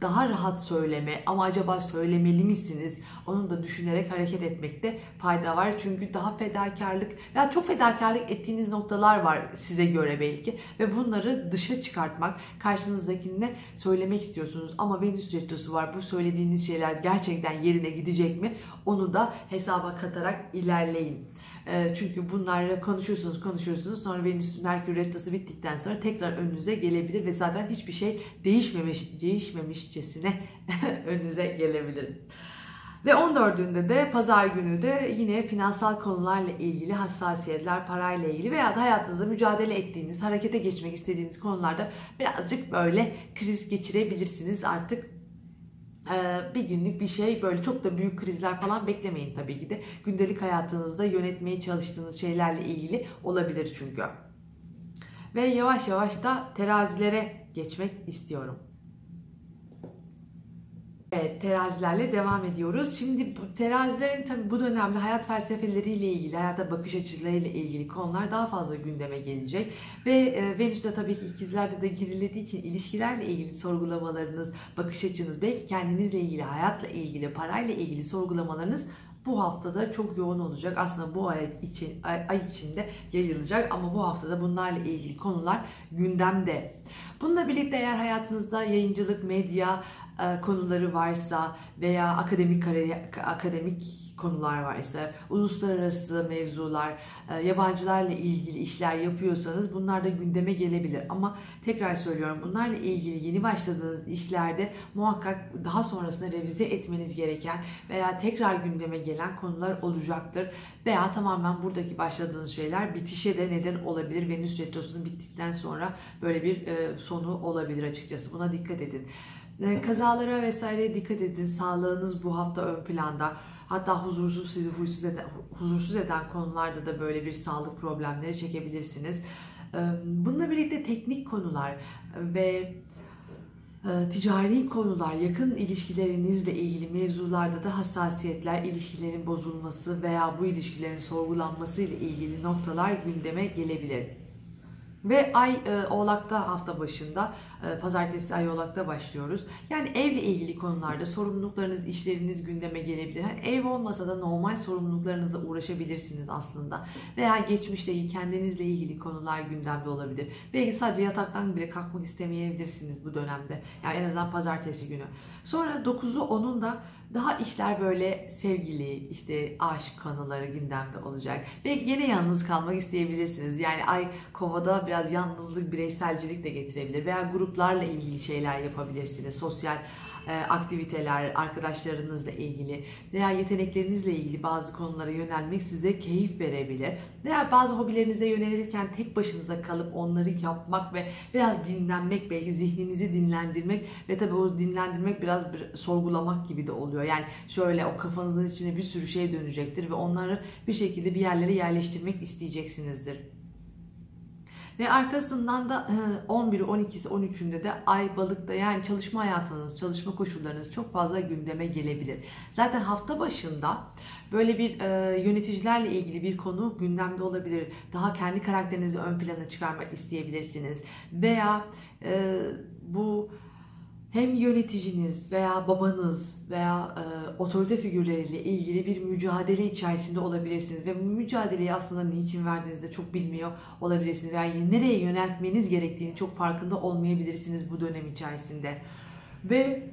daha rahat söyleme ama acaba söylemeli misiniz? Onu da düşünerek hareket etmekte fayda var. Çünkü daha fedakarlık ya çok fedakarlık ettiğiniz noktalar var size göre belki ve bunları dışa çıkartmak karşınızdakine söylemek istiyorsunuz ama Venüs retrosu var. Bu söylediğiniz şeyler gerçekten yerine gidecek mi? Onu da hesaba katarak ilerleyin. Ee, çünkü bunlarla konuşuyorsunuz konuşuyorsunuz sonra Venüs Merkür Retrosu bittikten sonra tekrar önünüze gelebilir ve zaten hiçbir şey değişmemiş değişmemişçesine önünüze gelebilir. Ve 14'ünde de pazar günü de yine finansal konularla ilgili hassasiyetler, parayla ilgili veya da hayatınızda mücadele ettiğiniz, harekete geçmek istediğiniz konularda birazcık böyle kriz geçirebilirsiniz. Artık bir günlük bir şey böyle çok da büyük krizler falan beklemeyin tabii ki de. Gündelik hayatınızda yönetmeye çalıştığınız şeylerle ilgili olabilir çünkü. Ve yavaş yavaş da terazilere geçmek istiyorum. Evet, terazilerle devam ediyoruz. Şimdi bu terazilerin tabii bu dönemde hayat felsefeleriyle ilgili, hayata bakış açılarıyla ilgili konular daha fazla gündeme gelecek. Ve e, Venüs de tabii ki ikizlerde de girilediği için ilişkilerle ilgili sorgulamalarınız, bakış açınız, belki kendinizle ilgili, hayatla ilgili, parayla ilgili sorgulamalarınız bu haftada çok yoğun olacak. Aslında bu ay, için, ay, ay içinde yayılacak ama bu haftada bunlarla ilgili konular gündemde. Bununla birlikte eğer hayatınızda yayıncılık, medya, e, konuları varsa veya akademik akademik konular varsa, uluslararası mevzular, e, yabancılarla ilgili işler yapıyorsanız bunlar da gündeme gelebilir. Ama tekrar söylüyorum bunlarla ilgili yeni başladığınız işlerde muhakkak daha sonrasında revize etmeniz gereken veya tekrar gündeme gelen konular olacaktır. Veya tamamen buradaki başladığınız şeyler bitişe de neden olabilir. Venüs Retrosu'nun bittikten sonra böyle bir e, sonu olabilir açıkçası. Buna dikkat edin. E, kazalara vesaireye dikkat edin. Sağlığınız bu hafta ön planda. Hatta huzursuz sizi huysuz eden, huzursuz eden konularda da böyle bir sağlık problemleri çekebilirsiniz. E, bununla birlikte teknik konular ve e, ticari konular, yakın ilişkilerinizle ilgili mevzularda da hassasiyetler, ilişkilerin bozulması veya bu ilişkilerin sorgulanması ile ilgili noktalar gündeme gelebilir. Ve ay e, Oğlak'ta hafta başında, e, pazartesi ay Oğlak'ta başlıyoruz. Yani evle ilgili konularda sorumluluklarınız, işleriniz gündeme gelebilir. Yani ev olmasa da normal sorumluluklarınızla uğraşabilirsiniz aslında. Veya geçmişte kendinizle ilgili konular gündemde olabilir. Belki sadece yataktan bile kalkmak istemeyebilirsiniz bu dönemde. Yani en azından pazartesi günü. Sonra 9'u 10'un da daha işler böyle sevgili, işte aşk konuları gündemde olacak. Belki yine yalnız kalmak isteyebilirsiniz. Yani ay kovada biraz yalnızlık, bireyselcilik de getirebilir. Veya gruplarla ilgili şeyler yapabilirsiniz. Sosyal aktiviteler, arkadaşlarınızla ilgili veya yeteneklerinizle ilgili bazı konulara yönelmek size keyif verebilir. Veya bazı hobilerinize yönelirken tek başınıza kalıp onları yapmak ve biraz dinlenmek, belki zihninizi dinlendirmek ve tabii o dinlendirmek biraz bir sorgulamak gibi de oluyor. Yani şöyle o kafanızın içine bir sürü şey dönecektir ve onları bir şekilde bir yerlere yerleştirmek isteyeceksinizdir. Ve arkasından da 11'i, 12'si, 13'ünde de ay balıkta yani çalışma hayatınız, çalışma koşullarınız çok fazla gündeme gelebilir. Zaten hafta başında böyle bir e, yöneticilerle ilgili bir konu gündemde olabilir. Daha kendi karakterinizi ön plana çıkarmak isteyebilirsiniz. Veya e, bu hem yöneticiniz veya babanız veya e, otorite figürleriyle ilgili bir mücadele içerisinde olabilirsiniz ve bu mücadeleyi aslında niçin verdiğinizi de çok bilmiyor olabilirsiniz veya nereye yöneltmeniz gerektiğini çok farkında olmayabilirsiniz bu dönem içerisinde. Ve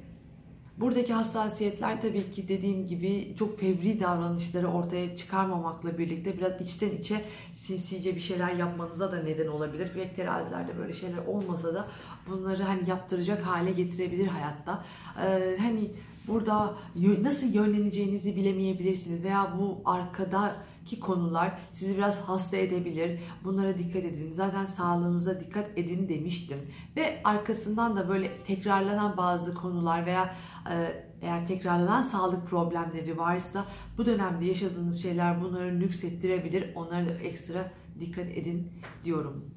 Buradaki hassasiyetler tabii ki dediğim gibi çok fevri davranışları ortaya çıkarmamakla birlikte biraz içten içe sinsice bir şeyler yapmanıza da neden olabilir. Ve terazilerde böyle şeyler olmasa da bunları hani yaptıracak hale getirebilir hayatta. Ee, hani burada nasıl yönleneceğinizi bilemeyebilirsiniz veya bu arkada ki konular sizi biraz hasta edebilir. Bunlara dikkat edin. Zaten sağlığınıza dikkat edin demiştim. Ve arkasından da böyle tekrarlanan bazı konular veya e, eğer tekrarlanan sağlık problemleri varsa bu dönemde yaşadığınız şeyler bunları nüksettirebilir. Onlara da ekstra dikkat edin diyorum.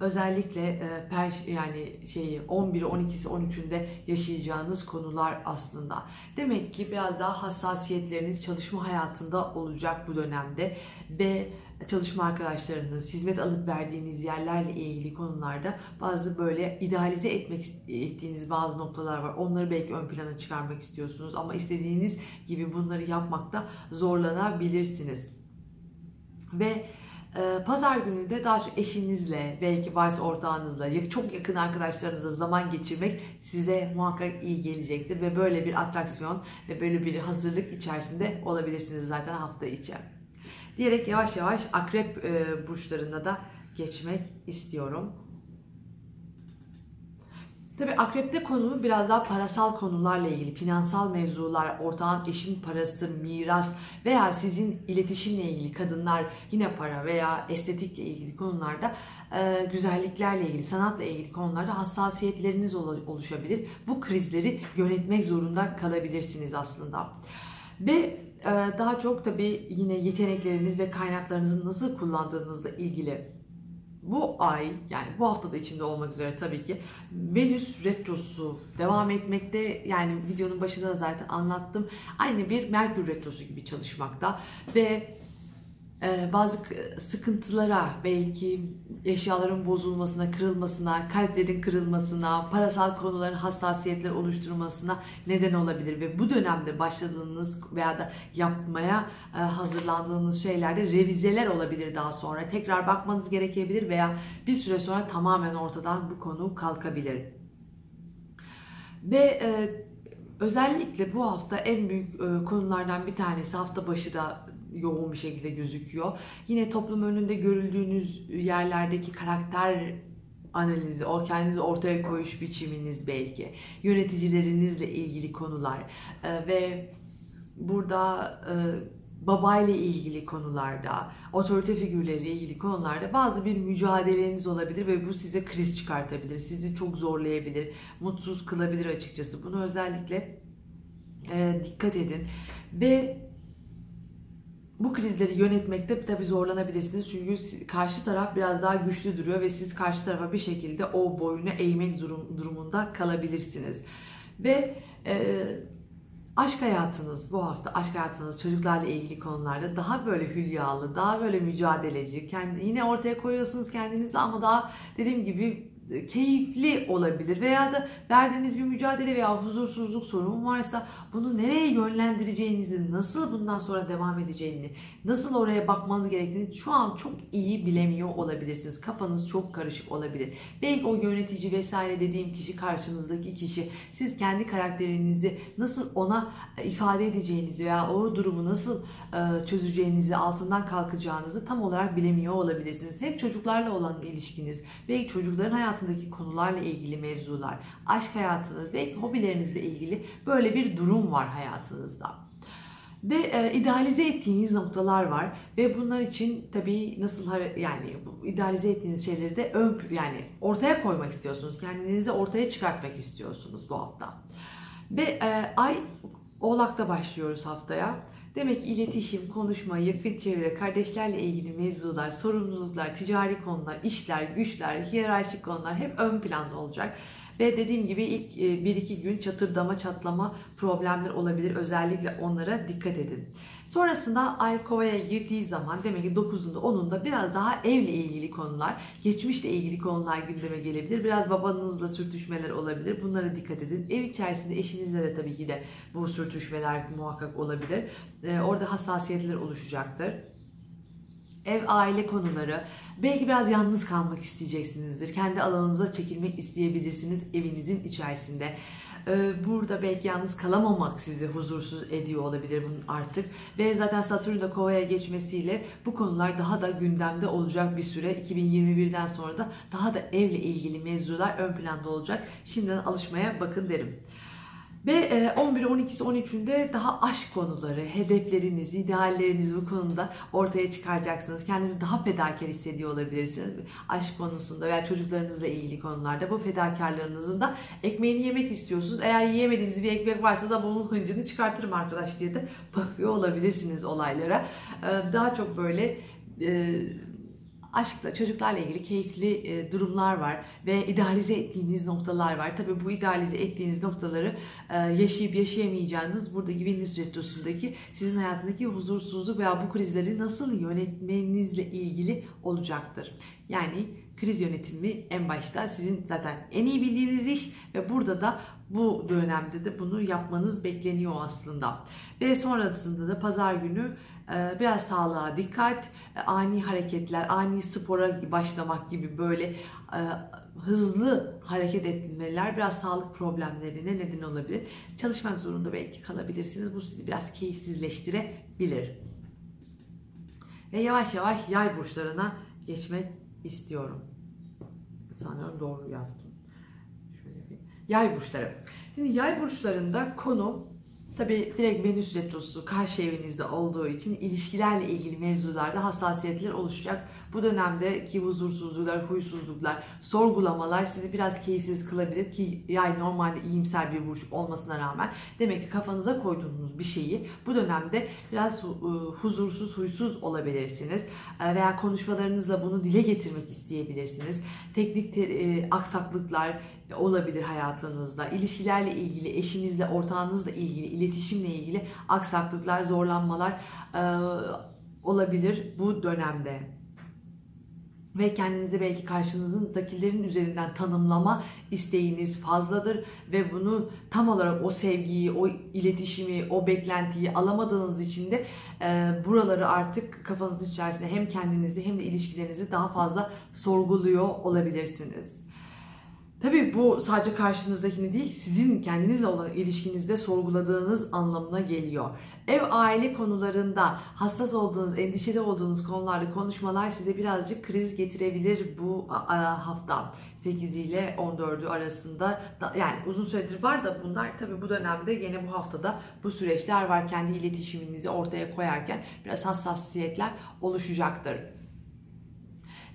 Özellikle e, per yani şeyi 11, 12'si, 13'ünde yaşayacağınız konular aslında. Demek ki biraz daha hassasiyetleriniz çalışma hayatında olacak bu dönemde ve çalışma arkadaşlarınız, hizmet alıp verdiğiniz yerlerle ilgili konularda bazı böyle idealize etmek ettiğiniz bazı noktalar var. Onları belki ön plana çıkarmak istiyorsunuz ama istediğiniz gibi bunları yapmakta zorlanabilirsiniz. Ve Pazar günü de daha çok eşinizle, belki varsa ortağınızla, çok yakın arkadaşlarınızla zaman geçirmek size muhakkak iyi gelecektir. Ve böyle bir atraksiyon ve böyle bir hazırlık içerisinde olabilirsiniz zaten hafta içi. Diyerek yavaş yavaş akrep e, burçlarına da geçmek istiyorum. Tabi akrepte konu biraz daha parasal konularla ilgili, finansal mevzular, ortağın eşin parası, miras veya sizin iletişimle ilgili kadınlar yine para veya estetikle ilgili konularda e, güzelliklerle ilgili, sanatla ilgili konularda hassasiyetleriniz oluşabilir. Bu krizleri yönetmek zorunda kalabilirsiniz aslında. Ve e, daha çok tabi yine yetenekleriniz ve kaynaklarınızı nasıl kullandığınızla ilgili bu ay yani bu haftada içinde olmak üzere tabii ki Venüs retrosu devam etmekte. Yani videonun başında da zaten anlattım. Aynı bir Merkür retrosu gibi çalışmakta ve bazı sıkıntılara belki eşyaların bozulmasına, kırılmasına, kalplerin kırılmasına, parasal konuların hassasiyetler oluşturmasına neden olabilir ve bu dönemde başladığınız veya da yapmaya e, hazırlandığınız şeylerde revizeler olabilir daha sonra. Tekrar bakmanız gerekebilir veya bir süre sonra tamamen ortadan bu konu kalkabilir. Ve e, özellikle bu hafta en büyük e, konulardan bir tanesi hafta başı da yoğun bir şekilde gözüküyor. Yine toplum önünde görüldüğünüz yerlerdeki karakter analizi, o kendinizi ortaya koyuş biçiminiz belki, yöneticilerinizle ilgili konular e, ve burada e, babayla ilgili konularda, otorite figürleriyle ilgili konularda bazı bir mücadeleniz olabilir ve bu size kriz çıkartabilir, sizi çok zorlayabilir, mutsuz kılabilir açıkçası. Bunu özellikle e, dikkat edin ve bu krizleri yönetmekte tabi zorlanabilirsiniz. Çünkü karşı taraf biraz daha güçlü duruyor ve siz karşı tarafa bir şekilde o boyunu eğmek durumunda kalabilirsiniz. Ve e, aşk hayatınız bu hafta aşk hayatınız çocuklarla ilgili konularda daha böyle hülyalı, daha böyle mücadeleci. Kendi, yine ortaya koyuyorsunuz kendinizi ama daha dediğim gibi keyifli olabilir veya da verdiğiniz bir mücadele veya huzursuzluk sorunu varsa bunu nereye yönlendireceğinizi, nasıl bundan sonra devam edeceğini, nasıl oraya bakmanız gerektiğini şu an çok iyi bilemiyor olabilirsiniz. Kafanız çok karışık olabilir. Belki o yönetici vesaire dediğim kişi karşınızdaki kişi siz kendi karakterinizi nasıl ona ifade edeceğinizi veya o durumu nasıl e, çözeceğinizi, altından kalkacağınızı tam olarak bilemiyor olabilirsiniz. Hem çocuklarla olan ilişkiniz, belki çocukların hayatı hayatındaki konularla ilgili mevzular, aşk hayatınız ve hobilerinizle ilgili böyle bir durum var hayatınızda. Ve e, idealize ettiğiniz noktalar var ve bunlar için tabii nasıl yani idealize ettiğiniz şeyleri de ön yani ortaya koymak istiyorsunuz. Kendinizi ortaya çıkartmak istiyorsunuz bu hafta. Ve e, ay Oğlak'ta başlıyoruz haftaya. Demek iletişim, konuşma, yakın çevre, kardeşlerle ilgili mevzular, sorumluluklar, ticari konular, işler, güçler, hiyerarşik konular hep ön planda olacak. Ve dediğim gibi ilk 1-2 e, gün çatırdama, çatlama problemler olabilir. Özellikle onlara dikkat edin. Sonrasında ay kovaya girdiği zaman demek ki 9'unda 10'unda biraz daha evle ilgili konular, geçmişle ilgili konular gündeme gelebilir. Biraz babanızla sürtüşmeler olabilir. Bunlara dikkat edin. Ev içerisinde eşinizle de tabii ki de bu sürtüşmeler muhakkak olabilir. Ee, orada hassasiyetler oluşacaktır ev aile konuları. Belki biraz yalnız kalmak isteyeceksinizdir. Kendi alanınıza çekilmek isteyebilirsiniz evinizin içerisinde. Ee, burada belki yalnız kalamamak sizi huzursuz ediyor olabilir bunun artık. Ve zaten Satürn de Kova'ya geçmesiyle bu konular daha da gündemde olacak bir süre. 2021'den sonra da daha da evle ilgili mevzular ön planda olacak. Şimdiden alışmaya bakın derim. Ve 11, 12'si, 13'ünde daha aşk konuları, hedefleriniz, idealleriniz bu konuda ortaya çıkaracaksınız. Kendinizi daha fedakar hissediyor olabilirsiniz. Aşk konusunda veya çocuklarınızla ilgili konularda bu fedakarlığınızın da ekmeğini yemek istiyorsunuz. Eğer yiyemediğiniz bir ekmek varsa da bunun hıncını çıkartırım arkadaş diye de bakıyor olabilirsiniz olaylara. Daha çok böyle aşkla, çocuklarla ilgili keyifli e, durumlar var ve idealize ettiğiniz noktalar var. Tabii bu idealize ettiğiniz noktaları e, yaşayıp yaşayamayacağınız buradaki Venüs Retrosu'ndaki sizin hayatındaki huzursuzluk veya bu krizleri nasıl yönetmenizle ilgili olacaktır. Yani kriz yönetimi en başta sizin zaten en iyi bildiğiniz iş ve burada da bu dönemde de bunu yapmanız bekleniyor aslında. Ve sonrasında da pazar günü biraz sağlığa dikkat, e, ani hareketler, ani spora başlamak gibi böyle e, hızlı hareket etmeler biraz sağlık problemlerine neden olabilir. Çalışmak zorunda belki kalabilirsiniz. Bu sizi biraz keyifsizleştirebilir. Ve yavaş yavaş yay burçlarına geçmek istiyorum. Sanıyorum doğru yazdım. Şöyle bir. Yay burçları. Şimdi yay burçlarında konu Tabi direkt Venüs Retrosu karşı evinizde olduğu için ilişkilerle ilgili mevzularda hassasiyetler oluşacak. Bu dönemdeki huzursuzluklar, huysuzluklar, sorgulamalar sizi biraz keyifsiz kılabilir ki yay normalde iyimser bir burç olmasına rağmen demek ki kafanıza koyduğunuz bir şeyi bu dönemde biraz e, huzursuz, huysuz olabilirsiniz e, veya konuşmalarınızla bunu dile getirmek isteyebilirsiniz. Teknik e, aksaklıklar, olabilir hayatınızda. İlişkilerle ilgili, eşinizle, ortağınızla ilgili, iletişimle ilgili aksaklıklar, zorlanmalar e, olabilir bu dönemde. Ve kendinizi belki karşınızdakilerin üzerinden tanımlama isteğiniz fazladır ve bunu tam olarak o sevgiyi, o iletişimi, o beklentiyi alamadığınız için de e, buraları artık kafanız içerisinde hem kendinizi hem de ilişkilerinizi daha fazla sorguluyor olabilirsiniz. Tabii bu sadece karşınızdakini değil, sizin kendinizle olan ilişkinizde sorguladığınız anlamına geliyor. Ev aile konularında hassas olduğunuz, endişeli olduğunuz konularda konuşmalar size birazcık kriz getirebilir bu hafta. 8 ile 14'ü arasında yani uzun süredir var da bunlar tabii bu dönemde yine bu haftada bu süreçler var. Kendi iletişiminizi ortaya koyarken biraz hassasiyetler oluşacaktır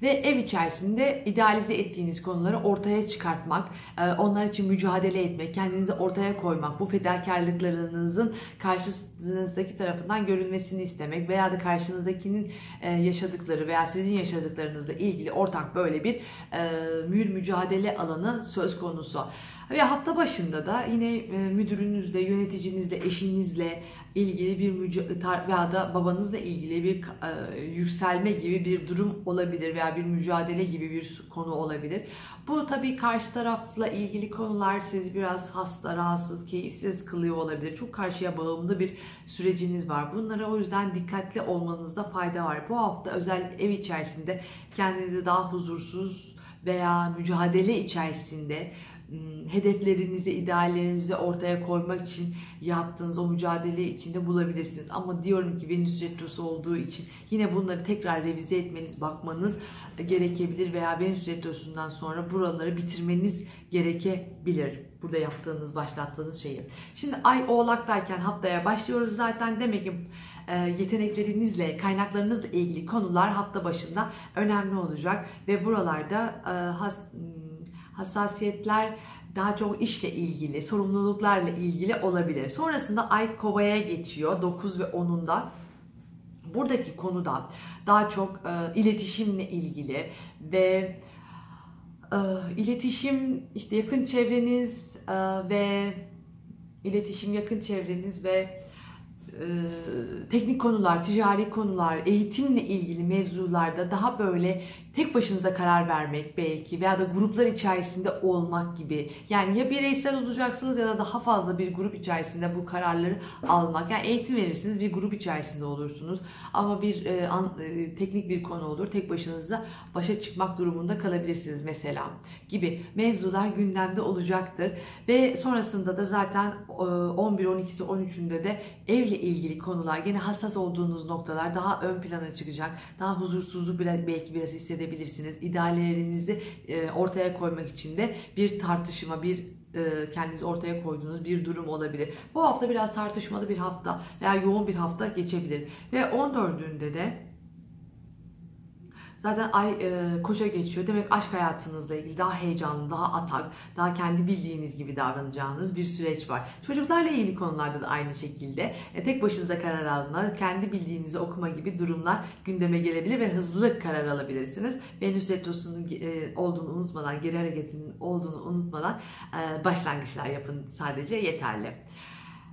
ve ev içerisinde idealize ettiğiniz konuları ortaya çıkartmak, e, onlar için mücadele etmek, kendinizi ortaya koymak, bu fedakarlıklarınızın karşınızdaki tarafından görülmesini istemek veya da karşınızdakinin e, yaşadıkları veya sizin yaşadıklarınızla ilgili ortak böyle bir e, mücadele alanı söz konusu. Ve hafta başında da yine e, müdürünüzle, yöneticinizle, eşinizle ilgili bir veya da babanızla ilgili bir e, yükselme gibi bir durum olabilir veya bir mücadele gibi bir konu olabilir. Bu tabii karşı tarafla ilgili konular sizi biraz hasta, rahatsız, keyifsiz kılıyor olabilir. Çok karşıya bağımlı bir süreciniz var. Bunlara o yüzden dikkatli olmanızda fayda var. Bu hafta özellikle ev içerisinde kendinizi daha huzursuz veya mücadele içerisinde hedeflerinizi, ideallerinizi ortaya koymak için yaptığınız o mücadele içinde bulabilirsiniz. Ama diyorum ki Venüs Retrosu olduğu için yine bunları tekrar revize etmeniz, bakmanız gerekebilir veya Venüs Retrosu'ndan sonra buraları bitirmeniz gerekebilir. Burada yaptığınız, başlattığınız şeyi. Şimdi Ay Oğlak'tayken haftaya başlıyoruz zaten. Demek ki e, yeteneklerinizle, kaynaklarınızla ilgili konular hafta başında önemli olacak ve buralarda e, has, hassasiyetler daha çok işle ilgili, sorumluluklarla ilgili olabilir. Sonrasında ay kovaya geçiyor 9 ve 10'unda. Buradaki konuda daha çok e, iletişimle ilgili ve e, iletişim işte yakın çevreniz e, ve iletişim yakın çevreniz ve teknik konular, ticari konular, eğitimle ilgili mevzularda daha böyle tek başınıza karar vermek belki veya da gruplar içerisinde olmak gibi. Yani ya bireysel olacaksınız ya da daha fazla bir grup içerisinde bu kararları almak. Yani eğitim verirsiniz bir grup içerisinde olursunuz ama bir e, an, e, teknik bir konu olur. Tek başınıza başa çıkmak durumunda kalabilirsiniz mesela gibi mevzular gündemde olacaktır. Ve sonrasında da zaten e, 11, 12'si, 13'ünde de evle ilgili konular gene hassas olduğunuz noktalar daha ön plana çıkacak. Daha huzursuzluğu biraz, belki biraz hissedebilirsiniz. İdeallerinizi e, ortaya koymak için de bir tartışma, bir e, kendinizi ortaya koyduğunuz bir durum olabilir. Bu hafta biraz tartışmalı bir hafta veya yoğun bir hafta geçebilir. Ve 14'ünde de Zaten ay e, koşa geçiyor. Demek aşk hayatınızla ilgili daha heyecanlı, daha atak, daha kendi bildiğiniz gibi davranacağınız bir süreç var. Çocuklarla ilgili konularda da aynı şekilde e, tek başınıza karar alma, kendi bildiğinizi okuma gibi durumlar gündeme gelebilir ve hızlı karar alabilirsiniz. Venüs Retrosu'nun e, olduğunu unutmadan, geri hareketinin olduğunu unutmadan e, başlangıçlar yapın sadece yeterli.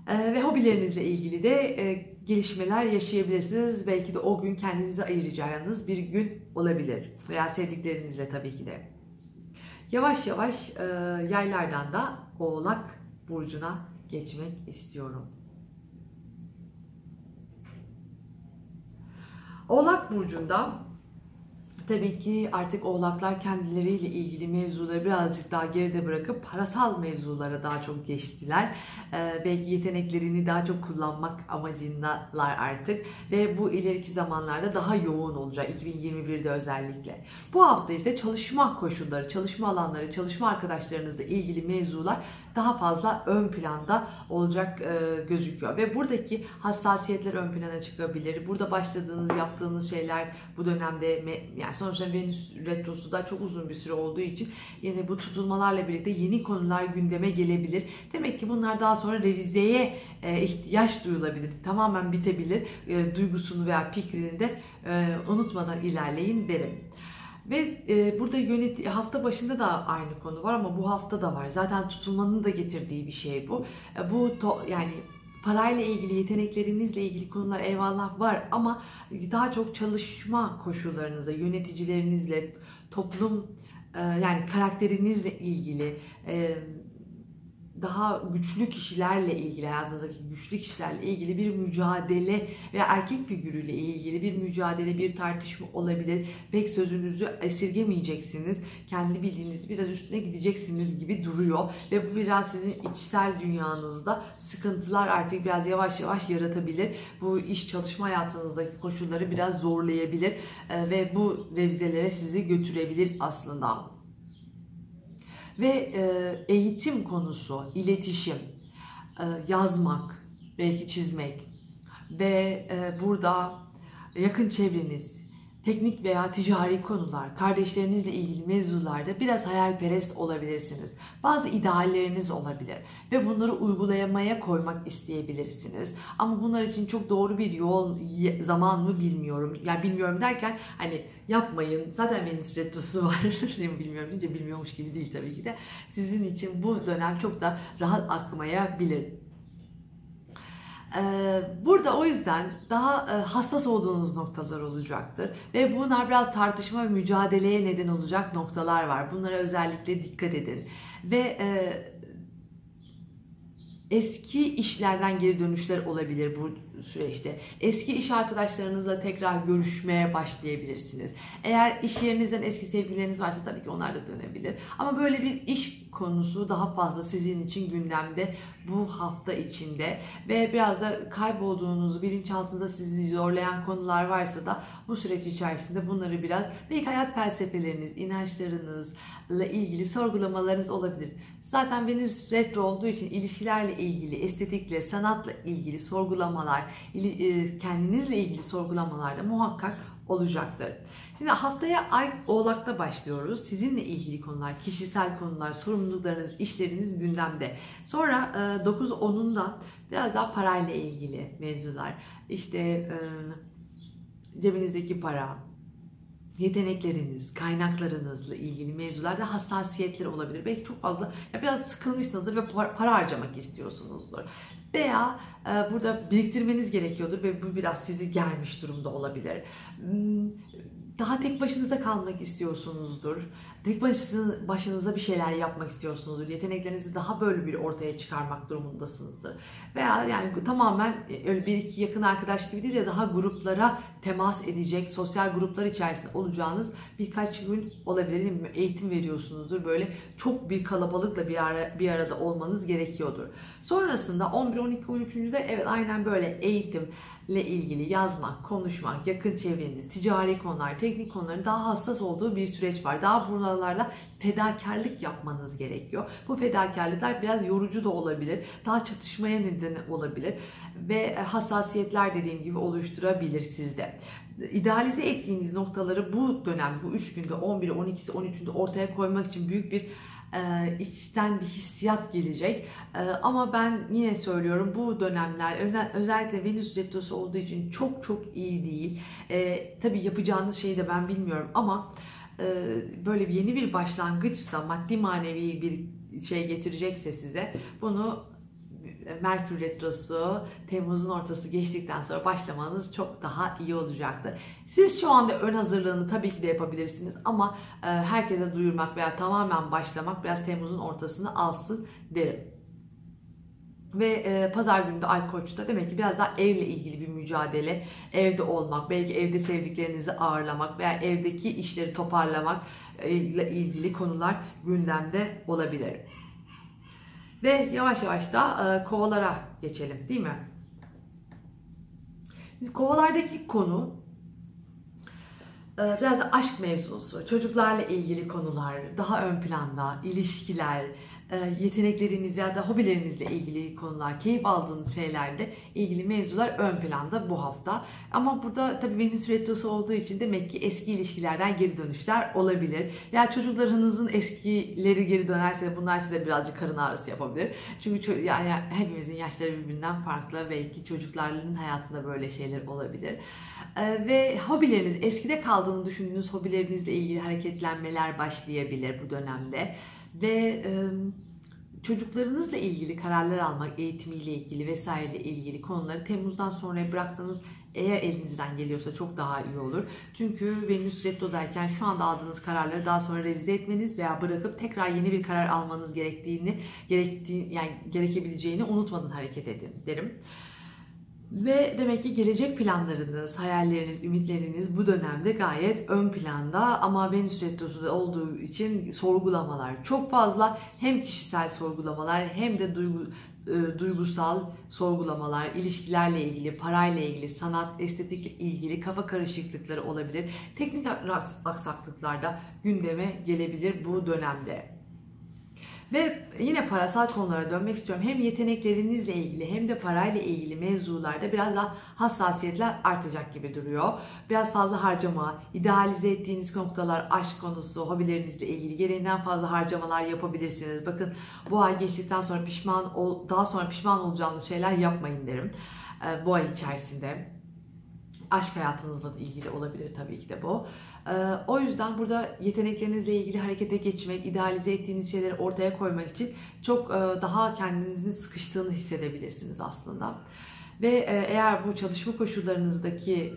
E, ve hobilerinizle ilgili de e, gelişmeler yaşayabilirsiniz. Belki de o gün kendinize ayıracağınız bir gün olabilir. Veya sevdiklerinizle tabii ki de. Yavaş yavaş e, yaylardan da Oğlak Burcu'na geçmek istiyorum. Oğlak Burcu'nda Tabii ki artık oğlaklar kendileriyle ilgili mevzuları birazcık daha geride bırakıp parasal mevzulara daha çok geçtiler. Ee, belki yeteneklerini daha çok kullanmak amacındalar artık ve bu ileriki zamanlarda daha yoğun olacak 2021'de özellikle. Bu hafta ise çalışma koşulları, çalışma alanları, çalışma arkadaşlarınızla ilgili mevzular daha fazla ön planda olacak e, gözüküyor. Ve buradaki hassasiyetler ön plana çıkabilir. Burada başladığınız, yaptığınız şeyler bu dönemde yani sonuçta Venüs retrosu da çok uzun bir süre olduğu için yine bu tutulmalarla birlikte yeni konular gündeme gelebilir. Demek ki bunlar daha sonra revizeye e, ihtiyaç duyulabilir. Tamamen bitebilir. E, duygusunu veya fikrini de e, unutmadan ilerleyin derim. Ve e, burada yönet hafta başında da aynı konu var ama bu hafta da var. Zaten tutulmanın da getirdiği bir şey bu. E, bu to, yani parayla ilgili, yeteneklerinizle ilgili konular eyvallah var ama daha çok çalışma koşullarınızla, yöneticilerinizle, toplum e, yani karakterinizle ilgili e, daha güçlü kişilerle ilgili, hayatınızdaki güçlü kişilerle ilgili bir mücadele veya erkek figürüyle ilgili bir mücadele, bir tartışma olabilir. Pek sözünüzü esirgemeyeceksiniz. Kendi bildiğiniz biraz üstüne gideceksiniz gibi duruyor. Ve bu biraz sizin içsel dünyanızda sıkıntılar artık biraz yavaş yavaş yaratabilir. Bu iş çalışma hayatınızdaki koşulları biraz zorlayabilir. Ve bu revizelere sizi götürebilir aslında ve e, eğitim konusu, iletişim, e, yazmak, belki çizmek ve e, burada yakın çevreniz, teknik veya ticari konular, kardeşlerinizle ilgili mevzularda biraz hayalperest olabilirsiniz. Bazı idealleriniz olabilir ve bunları uygulamaya koymak isteyebilirsiniz. Ama bunlar için çok doğru bir yol, zaman mı bilmiyorum. Yani bilmiyorum derken hani yapmayın. Zaten Venüs retrosu var. bilmiyorum deyince bilmiyormuş gibi değil tabii ki de. Sizin için bu dönem çok da rahat akmayabilir. Ee, burada o yüzden daha e, hassas olduğunuz noktalar olacaktır. Ve bunlar biraz tartışma ve mücadeleye neden olacak noktalar var. Bunlara özellikle dikkat edin. Ve e, eski işlerden geri dönüşler olabilir bu süreçte. Eski iş arkadaşlarınızla tekrar görüşmeye başlayabilirsiniz. Eğer iş yerinizden eski sevgilileriniz varsa tabii ki onlar da dönebilir. Ama böyle bir iş konusu daha fazla sizin için gündemde bu hafta içinde ve biraz da kaybolduğunuz bilinçaltınızda sizi zorlayan konular varsa da bu süreç içerisinde bunları biraz belki hayat felsefeleriniz, inançlarınızla ilgili sorgulamalarınız olabilir. Zaten Venüs retro olduğu için ilişkilerle ilgili, estetikle, sanatla ilgili sorgulamalar, kendinizle ilgili sorgulamalar da muhakkak olacaktır. Şimdi haftaya Ay Oğlak'ta başlıyoruz. Sizinle ilgili konular, kişisel konular, sorumluluklarınız, işleriniz gündemde. Sonra 9-10'unda e, biraz daha parayla ilgili mevzular. İşte e, cebinizdeki para, yetenekleriniz, kaynaklarınızla ilgili mevzularda hassasiyetler olabilir. Belki çok fazla ya biraz sıkılmışsınızdır ve para harcamak istiyorsunuzdur. Veya e, burada biriktirmeniz gerekiyordur ve bu biraz sizi germiş durumda olabilir. Daha tek başınıza kalmak istiyorsunuzdur. Tek başınıza bir şeyler yapmak istiyorsunuzdur. Yeteneklerinizi daha böyle bir ortaya çıkarmak durumundasınızdır. Veya yani tamamen e, öyle bir iki yakın arkadaş gibi değil de daha gruplara temas edecek, sosyal gruplar içerisinde olacağınız birkaç gün olabilir. Eğitim veriyorsunuzdur. Böyle çok bir kalabalıkla bir, ara, bir arada olmanız gerekiyordur. Sonrasında 11, 12, 13. de evet aynen böyle eğitim, ile ilgili yazmak, konuşmak, yakın çevreniz, ticari konular, tek teknik konuların daha hassas olduğu bir süreç var. Daha buralarla fedakarlık yapmanız gerekiyor. Bu fedakarlıklar biraz yorucu da olabilir. Daha çatışmaya neden olabilir. Ve hassasiyetler dediğim gibi oluşturabilir sizde. İdealize ettiğiniz noktaları bu dönem, bu 3 günde 11'i, 12'si, 13'ünde ortaya koymak için büyük bir e, içten bir hissiyat gelecek. E, ama ben yine söylüyorum bu dönemler özellikle Venüs retrosu olduğu için çok çok iyi değil. E, tabii yapacağınız şeyi de ben bilmiyorum ama e, böyle bir yeni bir başlangıçsa maddi manevi bir şey getirecekse size bunu Merkür Retrosu Temmuz'un ortası geçtikten sonra başlamanız çok daha iyi olacaktır. Siz şu anda ön hazırlığını tabii ki de yapabilirsiniz ama e, herkese duyurmak veya tamamen başlamak biraz Temmuz'un ortasını alsın derim. Ve e, pazar günü de Ay Koç'ta demek ki biraz daha evle ilgili bir mücadele, evde olmak, belki evde sevdiklerinizi ağırlamak veya evdeki işleri toparlamak e, ile ilgili konular gündemde olabilir. Ve yavaş yavaş da e, kovalara geçelim değil mi? Kovalardaki konu e, biraz da aşk mevzusu, çocuklarla ilgili konular, daha ön planda, ilişkiler, yetenekleriniz ya da hobilerinizle ilgili konular, keyif aldığınız şeylerle ilgili mevzular ön planda bu hafta. Ama burada tabii Venüs retrosu olduğu için demek ki eski ilişkilerden geri dönüşler olabilir. Ya çocuklarınızın eskileri geri dönerse bunlar size birazcık karın ağrısı yapabilir. Çünkü yani hepimizin yaşları birbirinden farklı. Belki çocukların hayatında böyle şeyler olabilir. E, ve hobileriniz, eskide kaldığını düşündüğünüz hobilerinizle ilgili hareketlenmeler başlayabilir bu dönemde ve çocuklarınızla ilgili kararlar almak, eğitimiyle ilgili vesaireyle ilgili konuları Temmuz'dan sonra bıraksanız eğer elinizden geliyorsa çok daha iyi olur. Çünkü Venüs Retro'dayken şu anda aldığınız kararları daha sonra revize etmeniz veya bırakıp tekrar yeni bir karar almanız gerektiğini, gerektiği yani gerekebileceğini unutmadan hareket edin derim. Ve demek ki gelecek planlarınız, hayalleriniz, ümitleriniz bu dönemde gayet ön planda ama Venüs Retrosu da olduğu için sorgulamalar çok fazla. Hem kişisel sorgulamalar hem de duygu, e, duygusal sorgulamalar, ilişkilerle ilgili, parayla ilgili, sanat, estetikle ilgili kafa karışıklıkları olabilir. Teknik aksaklıklar da gündeme gelebilir bu dönemde. Ve yine parasal konulara dönmek istiyorum. Hem yeteneklerinizle ilgili hem de parayla ilgili mevzularda biraz daha hassasiyetler artacak gibi duruyor. Biraz fazla harcama, idealize ettiğiniz noktalar, aşk konusu, hobilerinizle ilgili gereğinden fazla harcamalar yapabilirsiniz. Bakın bu ay geçtikten sonra pişman ol, daha sonra pişman olacağınız şeyler yapmayın derim. Bu ay içerisinde aşk hayatınızla ilgili olabilir tabii ki de bu. Ee, o yüzden burada yeteneklerinizle ilgili harekete geçmek, idealize ettiğiniz şeyleri ortaya koymak için çok e, daha kendinizin sıkıştığını hissedebilirsiniz aslında. Ve e, eğer bu çalışma koşullarınızdaki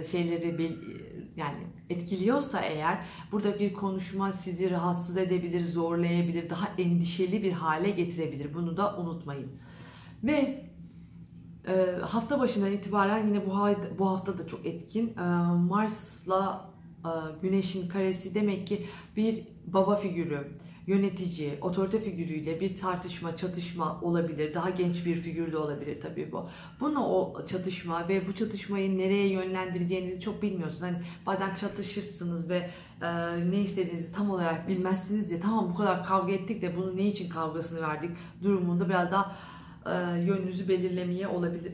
e, şeyleri yani etkiliyorsa eğer burada bir konuşma sizi rahatsız edebilir, zorlayabilir, daha endişeli bir hale getirebilir. Bunu da unutmayın. Ve hafta başından itibaren yine bu, bu hafta da çok etkin. Mars'la e, güneşin karesi demek ki bir baba figürü, yönetici, otorite figürüyle bir tartışma, çatışma olabilir. Daha genç bir figür de olabilir tabii bu. Bunu o çatışma ve bu çatışmayı nereye yönlendireceğinizi çok bilmiyorsunuz. Hani bazen çatışırsınız ve e, ne istediğinizi tam olarak bilmezsiniz ya tamam bu kadar kavga ettik de bunu ne için kavgasını verdik durumunda biraz daha e, yönünüzü belirlemeye olabilir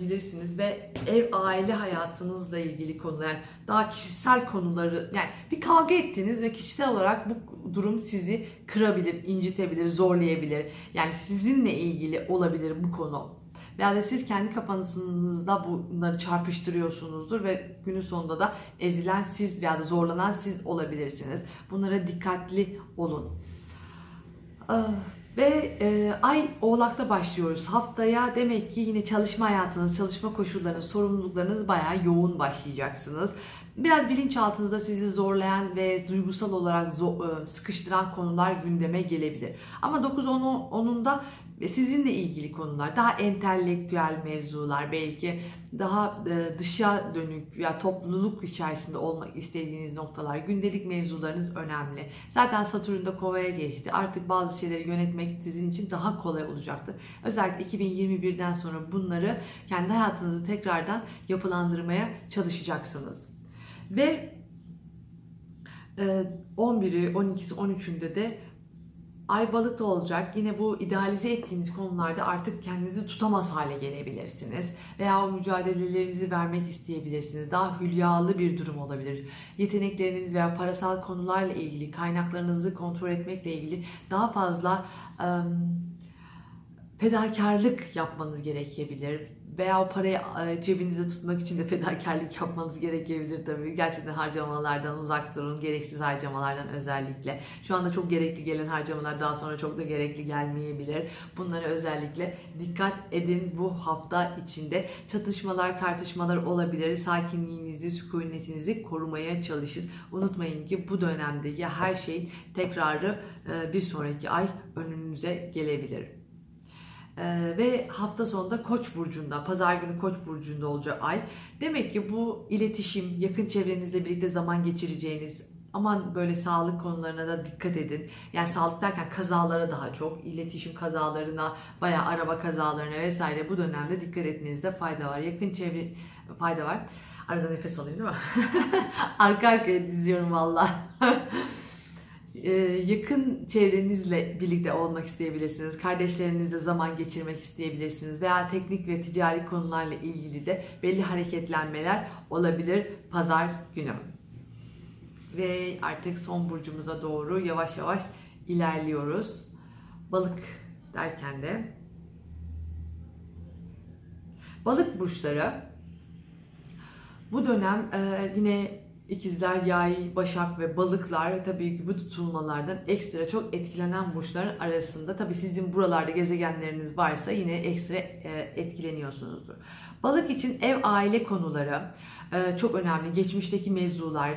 bilirsiniz ve ev aile hayatınızla ilgili konular daha kişisel konuları yani bir kavga ettiniz ve kişisel olarak bu durum sizi kırabilir, incitebilir, zorlayabilir. Yani sizinle ilgili olabilir bu konu. Veya da siz kendi kafanızda bunları çarpıştırıyorsunuzdur ve günün sonunda da ezilen siz veya da zorlanan siz olabilirsiniz. Bunlara dikkatli olun. Ah, ve e, ay oğlakta başlıyoruz. Haftaya demek ki yine çalışma hayatınız, çalışma koşullarınız, sorumluluklarınız bayağı yoğun başlayacaksınız. Biraz bilinçaltınızda sizi zorlayan ve duygusal olarak zor, e, sıkıştıran konular gündeme gelebilir. Ama 9-10'unda sizinle ilgili konular, daha entelektüel mevzular belki daha e, dışa dönük ya topluluk içerisinde olmak istediğiniz noktalar, gündelik mevzularınız önemli. Zaten Satürn de Kova'ya geçti. Artık bazı şeyleri yönetmek sizin için daha kolay olacaktır. Özellikle 2021'den sonra bunları kendi hayatınızı tekrardan yapılandırmaya çalışacaksınız. Ve 11'i, 12'si, 13'ünde de Ay balıkta olacak. Yine bu idealize ettiğiniz konularda artık kendinizi tutamaz hale gelebilirsiniz. Veya o mücadelelerinizi vermek isteyebilirsiniz. Daha hülyalı bir durum olabilir. Yetenekleriniz veya parasal konularla ilgili, kaynaklarınızı kontrol etmekle ilgili daha fazla ım, fedakarlık yapmanız gerekebilir veya o parayı e, cebinizde tutmak için de fedakarlık yapmanız gerekebilir tabii. Gerçekten harcamalardan uzak durun. Gereksiz harcamalardan özellikle. Şu anda çok gerekli gelen harcamalar daha sonra çok da gerekli gelmeyebilir. Bunlara özellikle dikkat edin bu hafta içinde. Çatışmalar, tartışmalar olabilir. Sakinliğinizi, sükunetinizi korumaya çalışın. Unutmayın ki bu dönemdeki her şey tekrarı e, bir sonraki ay önünüze gelebilir. Ee, ve hafta sonunda Koç burcunda, pazar günü Koç burcunda olacak ay. Demek ki bu iletişim, yakın çevrenizle birlikte zaman geçireceğiniz aman böyle sağlık konularına da dikkat edin. Yani sağlık derken kazalara daha çok, iletişim kazalarına, bayağı araba kazalarına vesaire bu dönemde dikkat etmenizde fayda var. Yakın çevre fayda var. Arada nefes alayım değil mi? Arka arkaya diziyorum valla. Ee, yakın çevrenizle birlikte olmak isteyebilirsiniz. Kardeşlerinizle zaman geçirmek isteyebilirsiniz. Veya teknik ve ticari konularla ilgili de belli hareketlenmeler olabilir pazar günü. Ve artık son burcumuza doğru yavaş yavaş ilerliyoruz. Balık derken de balık burçları bu dönem e, yine İkizler, Yay, Başak ve Balıklar tabii ki bu tutulmalardan ekstra çok etkilenen burçlar arasında. Tabii sizin buralarda gezegenleriniz varsa yine ekstra e, etkileniyorsunuzdur. Balık için ev aile konuları e, çok önemli. Geçmişteki mevzular,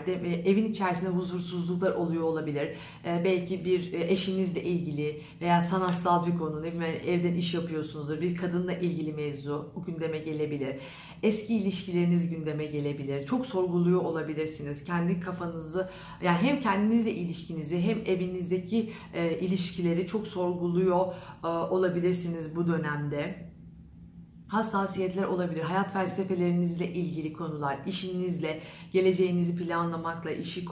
evin içerisinde huzursuzluklar oluyor olabilir. E, belki bir eşinizle ilgili veya sanatsal bir konu, evden iş yapıyorsunuzdur. Bir kadınla ilgili mevzu gündeme gelebilir. Eski ilişkileriniz gündeme gelebilir. Çok sorguluyor olabilirsiniz. Kendi kafanızı, yani hem kendinizle ilişkinizi hem evinizdeki ilişkileri çok sorguluyor olabilirsiniz bu dönemde hassasiyetler olabilir. Hayat felsefelerinizle ilgili konular, işinizle, geleceğinizi planlamakla, işi e,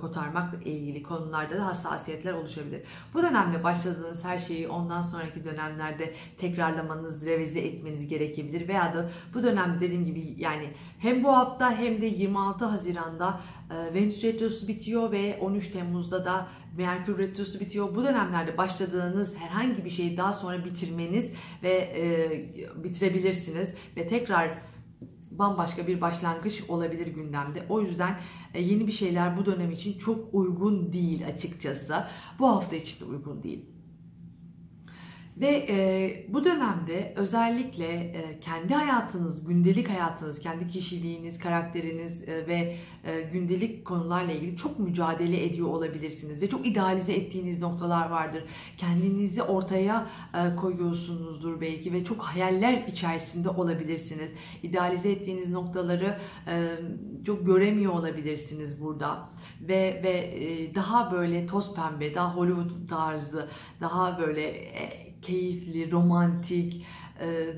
kotarmakla ilgili konularda da hassasiyetler oluşabilir. Bu dönemde başladığınız her şeyi ondan sonraki dönemlerde tekrarlamanız, revize etmeniz gerekebilir. Veya da bu dönemde dediğim gibi yani hem bu hafta hem de 26 Haziran'da e, Venüs Retrosu bitiyor ve 13 Temmuz'da da Merkür Retrosu bitiyor. Bu dönemlerde başladığınız herhangi bir şeyi daha sonra bitirmeniz ve e, bitirebilirsiniz ve tekrar bambaşka bir başlangıç olabilir gündemde. O yüzden e, yeni bir şeyler bu dönem için çok uygun değil açıkçası. Bu hafta için de uygun değil. Ve e, bu dönemde özellikle e, kendi hayatınız, gündelik hayatınız, kendi kişiliğiniz, karakteriniz e, ve e, gündelik konularla ilgili çok mücadele ediyor olabilirsiniz. Ve çok idealize ettiğiniz noktalar vardır. Kendinizi ortaya e, koyuyorsunuzdur belki ve çok hayaller içerisinde olabilirsiniz. İdealize ettiğiniz noktaları e, çok göremiyor olabilirsiniz burada. Ve, ve e, daha böyle toz pembe, daha Hollywood tarzı, daha böyle... E, keyifli, romantik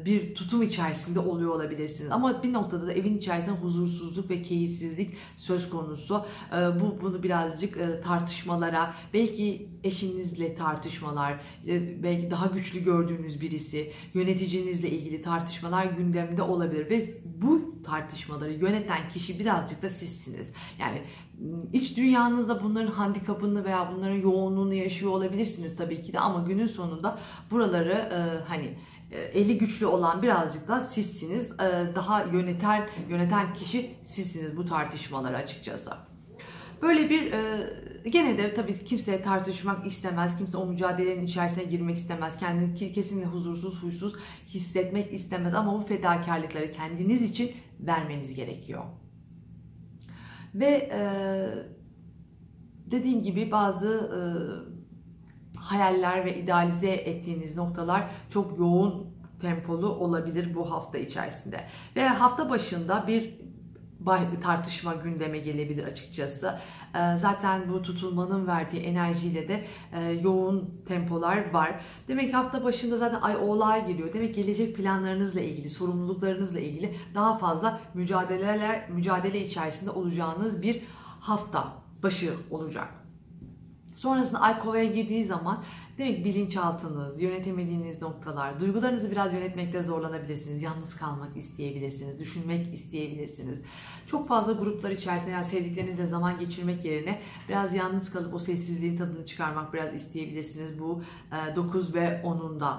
bir tutum içerisinde oluyor olabilirsiniz. Ama bir noktada da evin içerisinde huzursuzluk ve keyifsizlik söz konusu. E, bu bunu birazcık e, tartışmalara, belki eşinizle tartışmalar, belki daha güçlü gördüğünüz birisi, yöneticinizle ilgili tartışmalar gündemde olabilir ve bu tartışmaları yöneten kişi birazcık da sizsiniz. Yani iç dünyanızda bunların handikapını veya bunların yoğunluğunu yaşıyor olabilirsiniz tabii ki de ama günün sonunda buraları e, hani e, eli güçlü olan birazcık da sizsiniz. E, daha yöneter yöneten kişi sizsiniz bu tartışmaları açıkçası. Böyle bir e, gene de tabii kimse tartışmak istemez. Kimse o mücadelenin içerisine girmek istemez. Kendini kesinlikle huzursuz, huysuz hissetmek istemez. Ama bu fedakarlıkları kendiniz için vermeniz gerekiyor. Ve e, dediğim gibi bazı e, hayaller ve idealize ettiğiniz noktalar çok yoğun tempolu olabilir bu hafta içerisinde. Ve hafta başında bir tartışma gündeme gelebilir açıkçası. Ee, zaten bu tutulmanın verdiği enerjiyle de e, yoğun tempolar var. Demek ki hafta başında zaten ay oğlağa giriyor. Demek gelecek planlarınızla ilgili, sorumluluklarınızla ilgili daha fazla mücadeleler, mücadele içerisinde olacağınız bir hafta başı olacak. Sonrasında ay kovaya girdiği zaman demek bilinçaltınız, yönetemediğiniz noktalar, duygularınızı biraz yönetmekte zorlanabilirsiniz. Yalnız kalmak isteyebilirsiniz, düşünmek isteyebilirsiniz. Çok fazla gruplar içerisinde yani sevdiklerinizle zaman geçirmek yerine biraz yalnız kalıp o sessizliğin tadını çıkarmak biraz isteyebilirsiniz bu 9 ve 10'unda.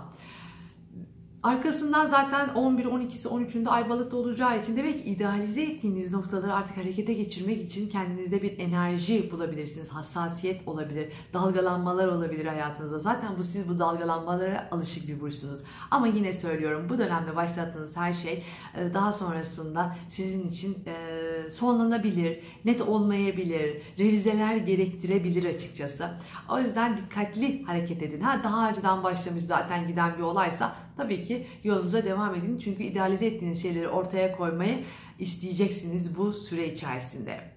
Arkasından zaten 11, 12'si, 13'ünde ay balıkta olacağı için demek ki idealize ettiğiniz noktaları artık harekete geçirmek için kendinizde bir enerji bulabilirsiniz. Hassasiyet olabilir, dalgalanmalar olabilir hayatınızda. Zaten bu siz bu dalgalanmalara alışık bir burçsunuz. Ama yine söylüyorum bu dönemde başlattığınız her şey e, daha sonrasında sizin için e, sonlanabilir, net olmayabilir, revizeler gerektirebilir açıkçası. O yüzden dikkatli hareket edin. Ha daha önceden başlamış zaten giden bir olaysa tabii ki yolunuza devam edin. Çünkü idealize ettiğiniz şeyleri ortaya koymayı isteyeceksiniz bu süre içerisinde.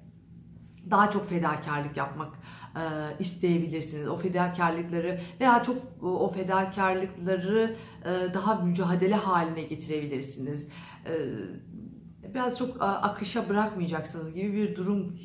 Daha çok fedakarlık yapmak e, isteyebilirsiniz. O fedakarlıkları veya çok o fedakarlıkları e, daha mücadele haline getirebilirsiniz. E, biraz çok akışa bırakmayacaksınız gibi bir durum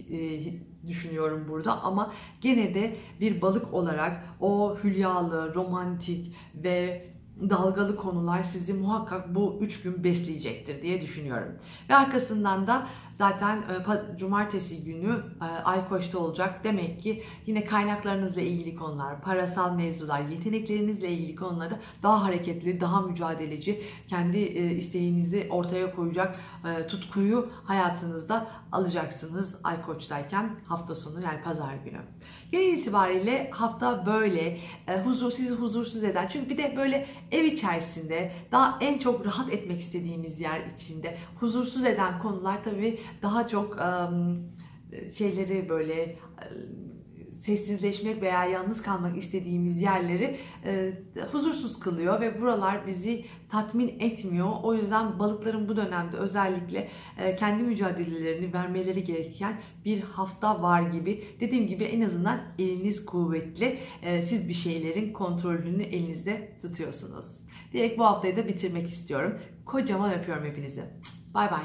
düşünüyorum burada ama gene de bir balık olarak o hülyalı, romantik ve dalgalı konular sizi muhakkak bu üç gün besleyecektir diye düşünüyorum. Ve arkasından da zaten e, cumartesi günü e, Ay Koç'ta olacak. Demek ki yine kaynaklarınızla ilgili konular, parasal mevzular, yeteneklerinizle ilgili konuları daha hareketli, daha mücadeleci, kendi e, isteğinizi ortaya koyacak tutkuyu hayatınızda alacaksınız Ay Koç'tayken hafta sonu yani pazar günü. Genel itibariyle hafta böyle huzur sizi huzursuz eden çünkü bir de böyle ev içerisinde daha en çok rahat etmek istediğimiz yer içinde huzursuz eden konular tabii daha çok şeyleri böyle sessizleşmek veya yalnız kalmak istediğimiz yerleri huzursuz kılıyor ve buralar bizi tatmin etmiyor. O yüzden balıkların bu dönemde özellikle kendi mücadelelerini vermeleri gereken bir hafta var gibi. Dediğim gibi en azından eliniz kuvvetli. Siz bir şeylerin kontrolünü elinizde tutuyorsunuz. Direkt bu haftayı da bitirmek istiyorum. Kocaman öpüyorum hepinizi. Bay bay.